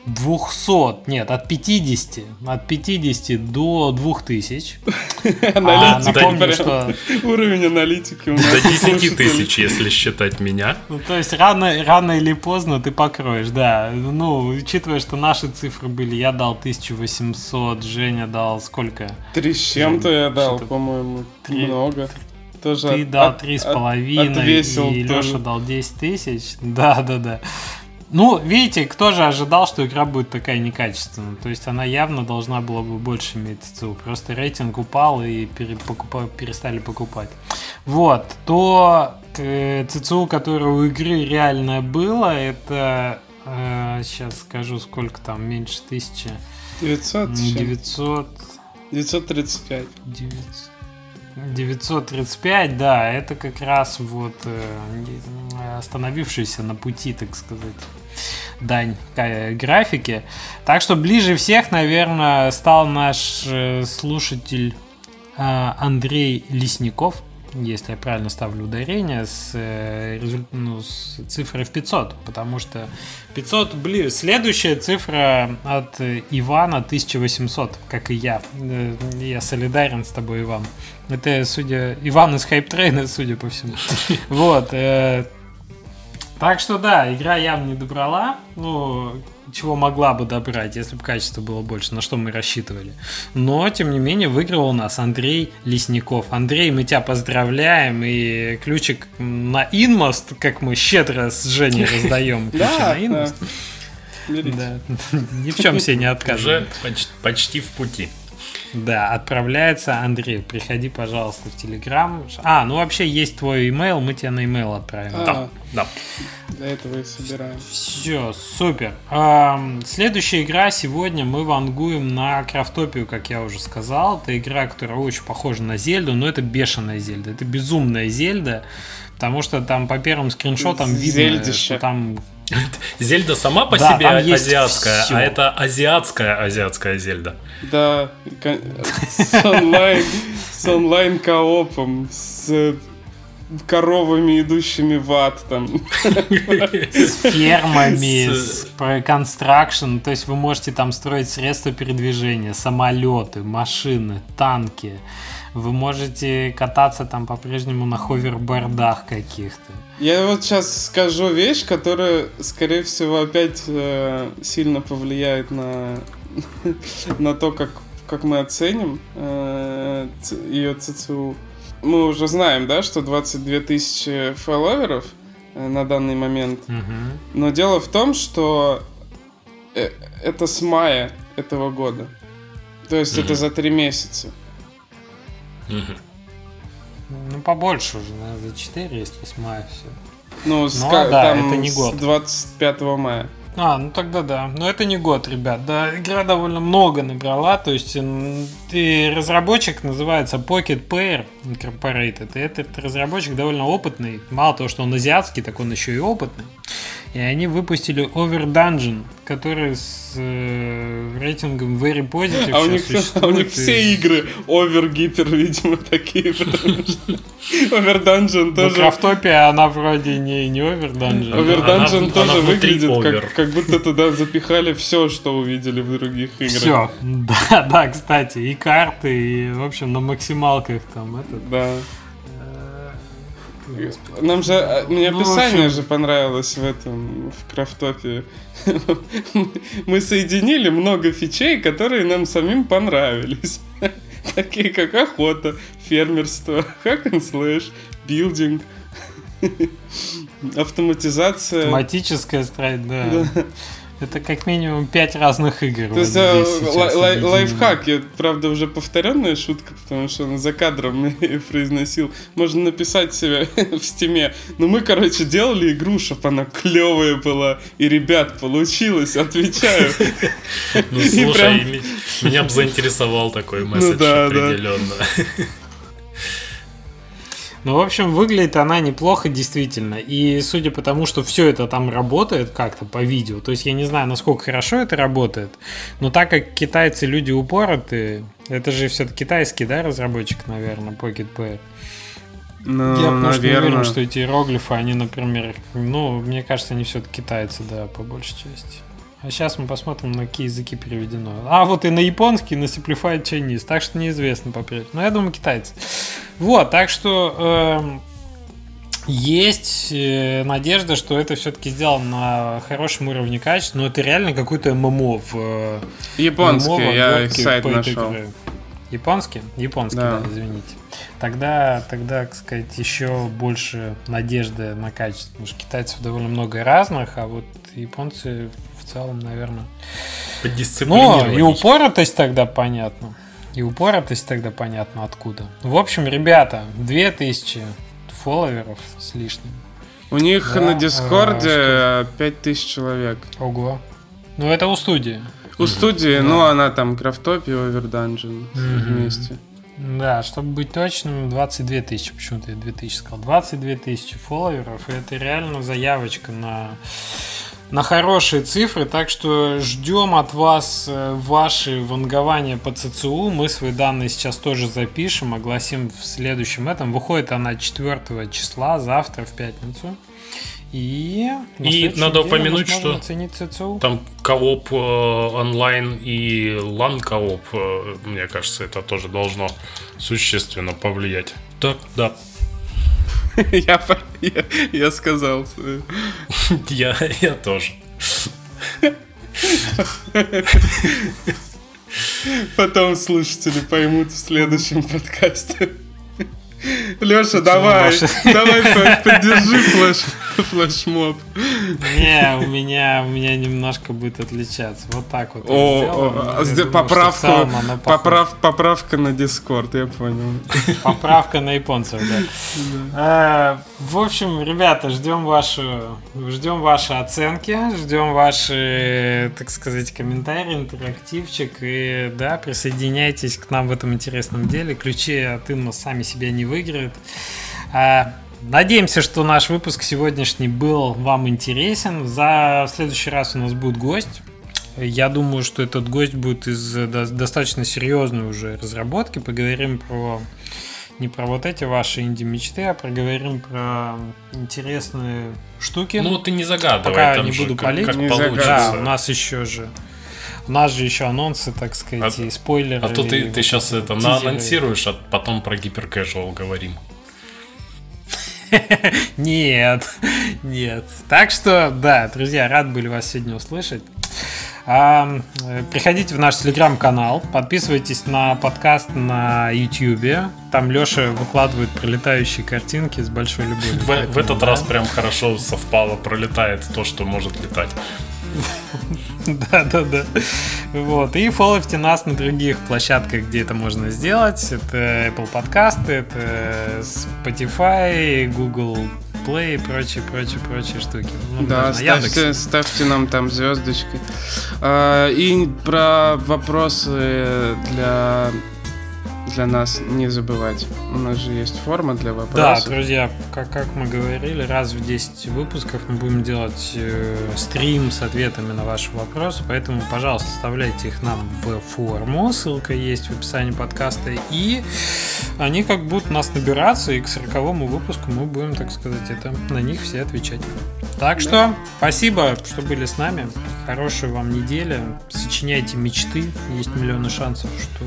200, нет, от 50, от 50 до 2000. А, напомню, что... Уровень аналитики у нас. До 10 тысяч, если считать меня. Ну, то есть рано, рано или поздно ты покроешь, да. Ну, учитывая, что наши цифры были, я дал 1800, Женя дал сколько? Три с чем-то я дал, по-моему, много. Тоже ты дал три с половиной, и Леша дал 10 тысяч. Да, да, да. Ну, видите, кто же ожидал, что игра будет такая некачественная? То есть она явно должна была бы больше иметь ЦЦУ. Просто рейтинг упал и пере, покупа, перестали покупать. Вот, то э, ЦЦУ, которое у игры реально было, это э, сейчас скажу, сколько там, меньше тысячи. 900? 900... 935. 900. 935, да, это как раз вот э, остановившийся на пути, так сказать, дань графике. Так что ближе всех, наверное, стал наш э, слушатель э, Андрей Лесников, если я правильно ставлю ударение, с, э, ну, с цифрой в 500, потому что 500 ближе. Следующая цифра от Ивана 1800, как и я. Я солидарен с тобой, Иван. Это, судя... Иван из Хайп Трейна, судя по всему. Вот. Так что да, игра явно не добрала. Ну, чего могла бы добрать, если бы качество было больше, на что мы рассчитывали. Но, тем не менее, выиграл у нас Андрей Лесников. Андрей, мы тебя поздравляем, и ключик на Инмост, как мы щедро с Женей раздаем ключи на Инмост. Ни в чем себе не отказываем. Уже почти в пути. Да, отправляется Андрей. Приходи, пожалуйста, в Телеграм. А, ну вообще есть твой имейл, мы тебе на имейл отправим. А, да, да. Для этого и собираем. Все, супер. Следующая игра сегодня мы вангуем на Крафтопию, как я уже сказал. Это игра, которая очень похожа на Зельду, но это бешеная Зельда. Это безумная Зельда. Потому что там по первым скриншотам видно, что там Зельда сама по да, себе азиатская, все. а это азиатская азиатская Зельда. Да, с онлайн, с онлайн коопом, с коровами, идущими в ад там. С фермами, с констракшн. То есть вы можете там строить средства передвижения, самолеты, машины, танки. Вы можете кататься там по-прежнему на ховербордах каких-то. Я вот сейчас скажу вещь, которая, скорее всего, опять э, сильно повлияет на, на то, как, как мы оценим э, ее ЦЦУ. Мы уже знаем, да, что 22 тысячи фолловеров э, на данный момент. Но дело в том, что э, это с мая этого года. То есть это за три месяца. Ну, побольше уже, наверное, за 4, если с мая все. Ну, с, да, там это не год. с 25 мая. А, ну тогда да. Но это не год, ребят. Да, игра довольно много набрала. То есть ты разработчик называется Pocket Pair Incorporated. И этот разработчик довольно опытный. Мало того, что он азиатский, так он еще и опытный. И они выпустили Over Dungeon, который с э, рейтингом Very Positive а у них, а у них и... все игры Over Гипер, видимо, такие. Over Dungeon тоже... Крафтопия, она вроде не, не Over Dungeon. Over Dungeon тоже выглядит, как, как будто туда запихали все, что увидели в других играх. Все, да, да, кстати, и карты, и, в общем, на максималках там это. Да. Нам же, а, мне ну, описание общем... же понравилось в этом, в крафтопе. Мы соединили много фичей, которые нам самим понравились. Такие как охота, фермерство, hack and slash, билдинг, автоматизация. Автоматическая страйт, да. да. Это как минимум пять разных игр. То есть вот э, лай- лайфхак, я, правда, уже повторенная шутка, потому что он за кадром произносил. Можно написать себе в стиме. Но мы, короче, делали игру, чтобы она клевая была. И, ребят, получилось, отвечаю. Ну, слушай, меня бы заинтересовал такой ну месседж определенно. Ну, в общем, выглядит она неплохо, действительно. И судя по тому, что все это там работает как-то по видео, то есть я не знаю, насколько хорошо это работает, но так как китайцы люди упоротые, это же все-таки китайский, да, разработчик, наверное, Pocket Pair. Ну, я просто наверное. не уверен, что эти иероглифы, они, например, ну, мне кажется, они все-таки китайцы, да, по большей части. А сейчас мы посмотрим, на какие языки переведено. А, вот и на японский, и на Simplified Chinese. Так что неизвестно по-прежнему. Но я думаю, китайцы. Вот, так что э, есть э, надежда, что это все-таки сделано на хорошем уровне качества. Но это реально какой-то ММО в... Э, Японский, ММО я сайт нашел. Игры. Японский? Японский, да. да, извините. Тогда, тогда, так сказать, еще больше надежды на качество. Потому что китайцев довольно много разных, а вот японцы в целом, наверное. Но и упоротость тогда понятно. И упоротость тогда понятно откуда. В общем, ребята, 2000 фолловеров с лишним. У них да, на Дискорде э, 5000 человек. Ого. Ну, это у студии. У студии, да. ну, она там Крафтопи и Оверданжен mm-hmm. вместе. Да, чтобы быть точным, 22 тысячи, почему-то я 2000 сказал. 22 тысячи фолловеров, и это реально заявочка на на хорошие цифры, так что ждем от вас э, ваши вангования по ЦЦУ. Мы свои данные сейчас тоже запишем, огласим в следующем этом. Выходит она 4 числа, завтра в пятницу. И, и надо упомянуть, что там кооп э, онлайн и лан кооп, э, мне кажется, это тоже должно существенно повлиять. Так, да. Я, я, я сказал. Я, я тоже. Потом слушатели поймут в следующем подкасте. Леша, давай, давай поддержи флеш, флешмоб. Не, у меня, у меня немножко будет отличаться. Вот так вот. О, о думаю, поправку, поправ, поправка на Дискорд, я понял. Поправка на японцев, да. А, в общем, ребята, ждем вашу, ждем ваши оценки, ждем ваши, так сказать, комментарии, интерактивчик. И да, присоединяйтесь к нам в этом интересном деле. Ключи от Инна сами себя не выиграют. А, надеемся, что наш выпуск сегодняшний был вам интересен. За следующий раз у нас будет гость. Я думаю, что этот гость будет из достаточно серьезной уже разработки. Поговорим про не про вот эти ваши инди-мечты, а проговорим про интересные штуки. Ну, ты не загадывай. Пока не буду как, палить. Как не получится. Да, у нас еще же у нас же еще анонсы, так сказать, а, и спойлеры. А то ты, ты сейчас это наанонсируешь, а потом про гиперкэжуал говорим. Нет, нет. Так что, да, друзья, рад были вас сегодня услышать. А, приходите в наш телеграм-канал, подписывайтесь на подкаст на YouTube. Там Леша выкладывает пролетающие картинки с большой любовью. В, в этот да. раз прям хорошо совпало, пролетает то, что может летать. Да, да, да. Вот. И фолловьте нас на других площадках, где это можно сделать. Это Apple подкасты, это Spotify, Google Play и прочие, прочие, прочие штуки. Ну, да, ставьте, ставьте нам там звездочки. А, и про вопросы для для нас не забывать. У нас же есть форма для вопросов. Да, друзья, как, как мы говорили, раз в 10 выпусков мы будем делать э, стрим с ответами на ваши вопросы, поэтому, пожалуйста, оставляйте их нам в форму, ссылка есть в описании подкаста, и они как будут нас набираться, и к 40 выпуску мы будем, так сказать, это на них все отвечать. Так что, да. спасибо, что были с нами. Хорошей вам недели. Сочиняйте мечты. Есть миллионы шансов, что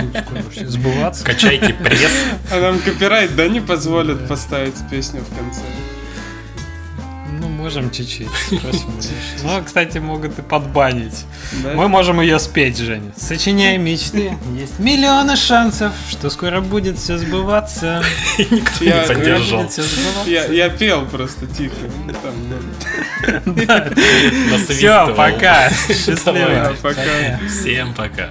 будут скоро сбываться. Качайте пресс. А нам копирайт, да, не позволят поставить песню в конце? Ну, можем чуть-чуть. Ну, кстати, могут и подбанить. Да? Мы можем ее спеть, Женя. Сочиняй мечты. Есть миллионы шансов, что скоро будет все сбываться. Никто я, не поддержал. Я, я пел просто тихо. Все, пока. Счастливо. Всем пока.